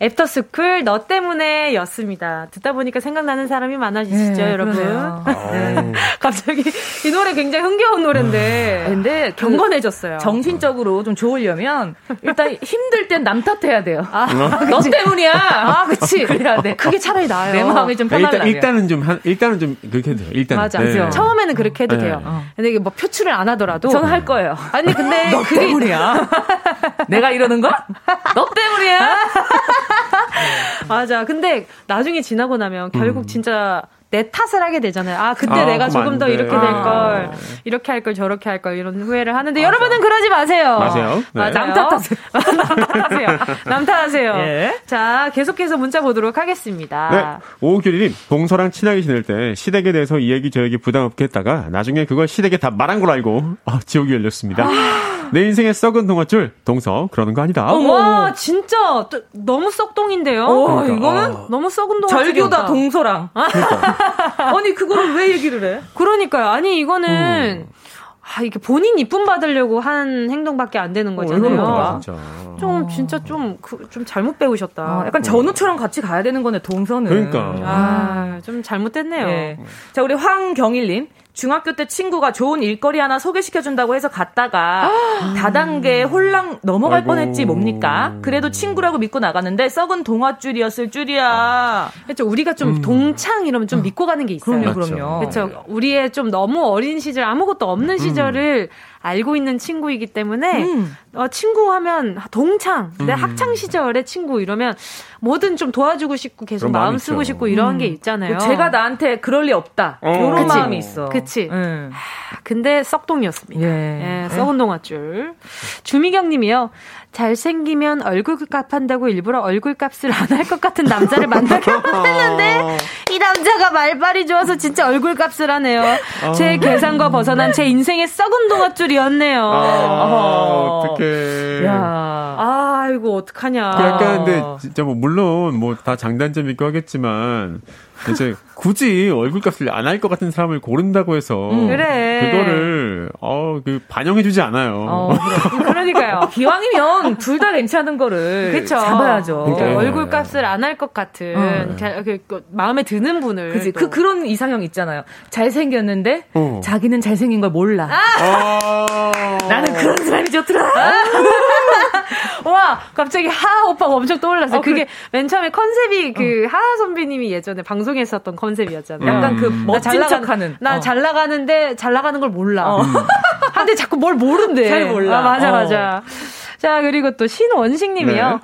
애프터스쿨 너 때문에 였습니다. 듣다 보니까 생각나는 사람이 많아지시죠, 네, 여러분? 네. 갑자기 이 노래 굉장히 흥겨운 노래인데. 아, 근데 그 경건해졌어요. 정신적으로 좀 좋으려면 일단 힘들 땐 남 탓해야 돼요. 아, 너 때문이야. 아, 그치. 그래야 돼. 그게 차라리 나아요. 내 마음이 좀 편하게. 일단, 일단은 좀, 한, 일단은 좀 그렇게 해도 돼요. 일단. 맞아. 네. 처음에는 그렇게 해도 네. 돼요. 어. 근데 이게 뭐 표출을 안 하더라도. 저는 할 거예요. 아니, 근데. 너 그게... 때문이야. 내가 이러는 거? 너 때문이야. 맞아. 근데 나중에 지나고 나면 결국 음. 진짜 내 탓을 하게 되잖아요. 아, 그때 아, 내가 조금 더 이렇게 될 걸, 아. 이렇게 할 걸, 저렇게 할 걸, 이런 후회를 하는데, 맞아. 여러분은 그러지 마세요. 마세요. 네. 남 탓하세요. 남 탓하세요. 남 탓하세요. 예. 자, 계속해서 문자 보도록 하겠습니다. 네. 오규리님, 동서랑 친하게 지낼 때 시댁에 대해서 이 얘기 저 얘기 부담 없게 했다가 나중에 그걸 시댁에 다 말한 걸 알고, 아, 지옥이 열렸습니다. 아. 내 인생의 썩은 동화줄 동서 그러는 거 아니다. 와 진짜 너무 썩동인데요. 오, 그러니까. 이거는 아. 너무 썩은 동화 절교다 동서랑. 그러니까. 아니 그거를 왜 얘기를 해? 그러니까요. 아니 이거는. 음. 아, 이게 본인 이쁨 받으려고 한 행동밖에 안 되는 어, 거잖아요. 어, 진짜. 좀 진짜 좀, 그, 좀 잘못 배우셨다. 아, 약간 전우처럼 같이 가야 되는 거네, 동서는. 그러니까. 아, 좀 잘못됐네요. 네. 자, 우리 황경일님. 중학교 때 친구가 좋은 일거리 하나 소개시켜준다고 해서 갔다가 다단계 홀랑 넘어갈 아이고. 뻔했지 뭡니까? 그래도 친구라고 믿고 나갔는데 썩은 동화줄이었을 줄이야. 그렇죠. 우리가 좀 음. 동창 이러면 좀 믿고 가는 게 있어요. 그럼요, 그럼요. 그렇죠. 우리의 좀 너무 어린 시절 아무것도 없는 음. 시절을 알고 있는 친구이기 때문에 음. 어, 친구 하면 동창, 내 음. 학창 시절의 친구 이러면 뭐든 좀 도와주고 싶고 계속 마음 쓰고 싶고 이런 음. 게 있잖아요. 제가 나한테 그럴 리 없다. 어. 이런 그치? 마음이 있어. 그치. 음. 근데 썩동이었습니다. 예. 예 썩은 동아줄. 주미경님이요. 잘생기면 얼굴값 한다고 일부러 얼굴값을 안 할 것 같은 남자를 만나게 했는데 이 남자가 말발이 좋아서 진짜 얼굴값을 하네요. 제 어. 계산과 벗어난 제 인생의 썩은 동아줄이 었네요. 아, 어떡해. 야. 아이고 어떡하냐. 약간 근데 진짜 뭐 물론 뭐 다 장단점 있고 하겠지만 이제 굳이 얼굴값을 안 할 것 같은 사람을 고른다고 해서 음, 그래. 그거를 어 그 반영해주지 않아요. 어, 그러니까요. 기왕이면 둘 다 괜찮은 거를 그쵸? 잡아야죠. 그러니까 얼굴값을 안 할 것 같은 어. 그, 그, 마음에 드는 분을 그치. 그 그런 이상형 있잖아요. 잘생겼는데 어. 자기는 잘생긴 걸 몰라. 아. 나는 그런 사람이 좋더라. 아. 와, 갑자기 하하 오빠가 엄청 떠올랐어요. 어, 그게 그래. 맨 처음에 컨셉이 그 어. 하하 선배님이 예전에 방송에 했었던 컨셉이었잖아요. 약간 그 음. 멋진 나 척하는. 나잘 어. 나가는데 잘 나가는 걸 몰라. 어. 근데 자꾸 뭘 모른대. 잘 몰라. 아, 맞아, 맞아. 자, 그리고 또 신원식 님이요. 네.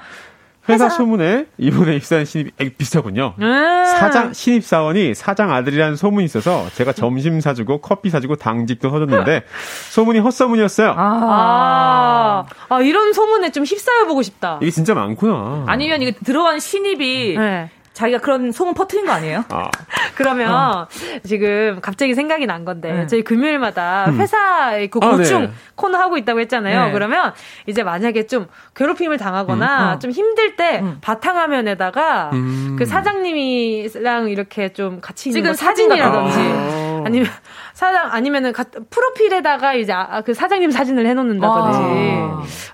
회사, 소문에 이번에 입사한 신입이 비슷하군요. 음~ 사장 신입 사원이 사장 아들이라는 소문이 있어서 제가 점심 사주고 커피 사주고 당직도 서줬는데 소문이 헛소문이었어요. 아, 아, 이런 소문에 좀 휩싸여 보고 싶다. 이게 진짜 많구나. 아니면 이게 들어간 신입이 네. 자기가 그런 소문 퍼트린 거 아니에요? 아. 그러면 어. 지금 갑자기 생각이 난 건데 네. 저희 금요일마다 음. 회사의 그 고충 아, 네. 코너 하고 있다고 했잖아요. 네. 그러면 이제 만약에 좀 괴롭힘을 당하거나 음. 어. 좀 힘들 때 음. 바탕화면에다가 음. 그 사장님이랑 이렇게 좀 같이 찍은 사진이라든지 아. 아니면 사장 아니면은 가, 프로필에다가 이제 아, 그 사장님 사진을 해놓는다든지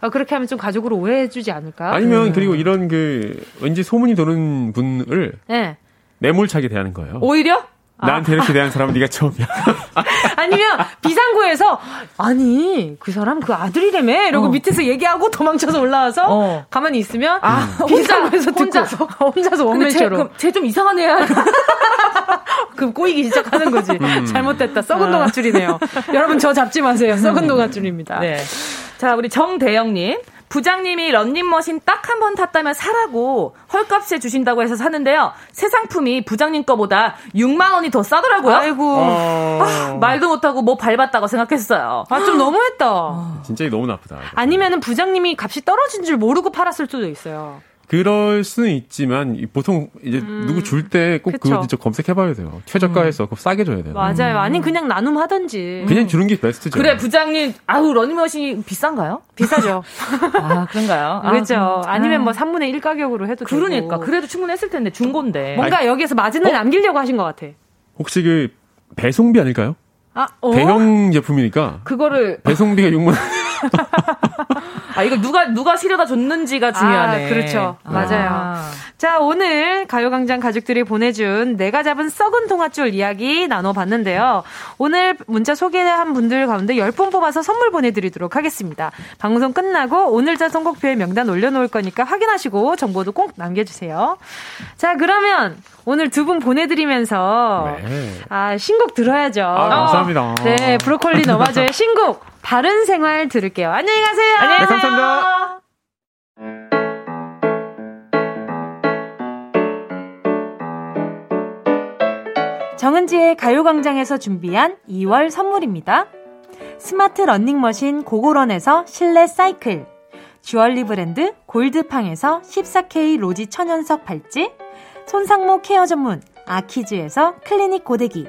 아, 그렇게 하면 좀 가족으로 오해해주지 않을까? 아니면 음. 그리고 이런 그 왠지 소문이 도는 분을 네. 매몰차게 대하는 거예요. 오히려? 나한테 아. 이렇게 대한 사람은 네가 처음이야. 아니면 비상구에서 아니 그 사람 그 아들이래매 이러고 어. 밑에서 얘기하고 도망쳐서 올라와서 어. 가만히 있으면 아, 비상구에서 혼자서 혼자서 원맨쇼로 쟤좀 이상한 애야. 그럼 꼬이기 시작하는 거지. 음. 잘못됐다. 썩은 아. 동아줄이네요. 여러분 저 잡지 마세요. 썩은 음. 동아줄입니다. 네. 자 우리 정대영님. 부장님이 런닝머신 딱 한 번 탔다면 사라고 헐값에 주신다고 해서 샀는데요. 새 상품이 부장님 거보다 6만 원이 더 싸더라고요. 아이고. 어... 아, 말도 못하고 뭐 밟았다고 생각했어요. 아, 좀 너무했다. 진짜 너무 나쁘다. 아니면은 부장님이 값이 떨어진 줄 모르고 팔았을 수도 있어요. 그럴 수는 있지만 보통 이제 음, 누구 줄 때 꼭 그거 진짜 검색해봐야 돼요. 최저가에서 음. 싸게 줘야 돼요. 맞아요. 음. 아니 그냥 나눔 하든지. 그냥 주는 게 베스트죠. 그래 부장님 아우 러닝머신이 비싼가요? 비싸죠. 아 그런가요? 아, 그렇죠. 아, 니면 뭐 3분의 1 가격으로 해도 그러니까 되고. 그래도 충분했을 텐데 준 건데. 뭔가 여기에서 마진을 어? 남기려고 하신 것 같아. 혹시 그 배송비 아닐까요? 아, 어? 대형 제품이니까 그거를 배송비가 6만 원. 아, 이거 누가, 누가 실어다 줬는지가 중요하네. 아, 그렇죠. 아. 맞아요. 자, 오늘 가요광장 가족들이 보내준 내가 잡은 썩은 동아줄 이야기 나눠봤는데요. 오늘 문자 소개한 분들 가운데 10분 뽑아서 선물 보내드리도록 하겠습니다. 방송 끝나고 오늘자 선곡표에 명단 올려놓을 거니까 확인하시고 정보도 꼭 남겨주세요. 자, 그러면 오늘 두 분 보내드리면서 네. 아, 신곡 들어야죠. 아, 감사합니다. 네, 브로콜리 너마저의 신곡 바른 생활 들을게요. 안녕히 가세요. 안녕히 가세요. 네, 감사합니다. 정은지의 가요광장에서 준비한 2월 선물입니다. 스마트 러닝머신 고고런에서 실내 사이클, 주얼리 브랜드 골드팡에서 14K 로지 천연석 팔찌, 손상모 케어 전문 아키즈에서 클리닉 고데기,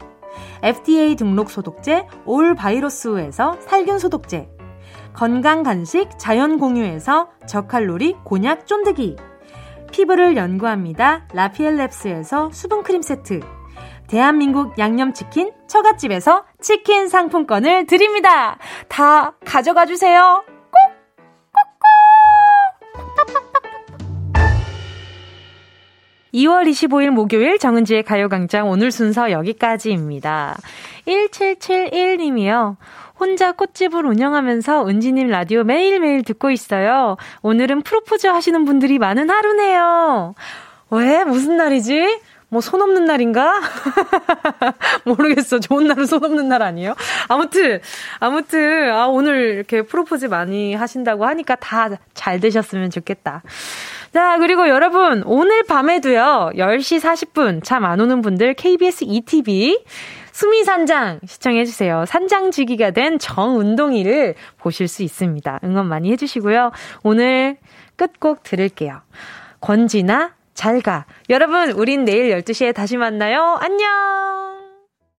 FDA 등록 소독제 올 바이러스에서 살균 소독제, 건강 간식 자연 공유에서 저칼로리 곤약 쫀득이, 피부를 연구합니다. 라피엘랩스에서 수분 크림 세트, 대한민국 양념치킨 처갓집에서 치킨 상품권을 드립니다. 다 가져가 주세요. 2월 25일 목요일 정은지의 가요광장 오늘 순서 여기까지입니다. 1771님이요. 혼자 꽃집을 운영하면서 은지님 라디오 매일매일 듣고 있어요. 오늘은 프로포즈 하시는 분들이 많은 하루네요. 왜? 무슨 날이지? 뭐, 손 없는 날인가? 모르겠어. 좋은 날은 손 없는 날 아니에요? 아무튼, 아무튼, 아, 오늘 이렇게 프로포즈 많이 하신다고 하니까 다 잘 되셨으면 좋겠다. 자, 그리고 여러분, 오늘 밤에도요, 10시 40분, 참 안 오는 분들, KBS ETV, 수미산장 시청해주세요. 산장지기가 된 정운동이를 보실 수 있습니다. 응원 많이 해주시고요. 오늘 끝곡 들을게요. 권지나, 잘 가. 여러분, 우린 내일 12시에 다시 만나요. 안녕!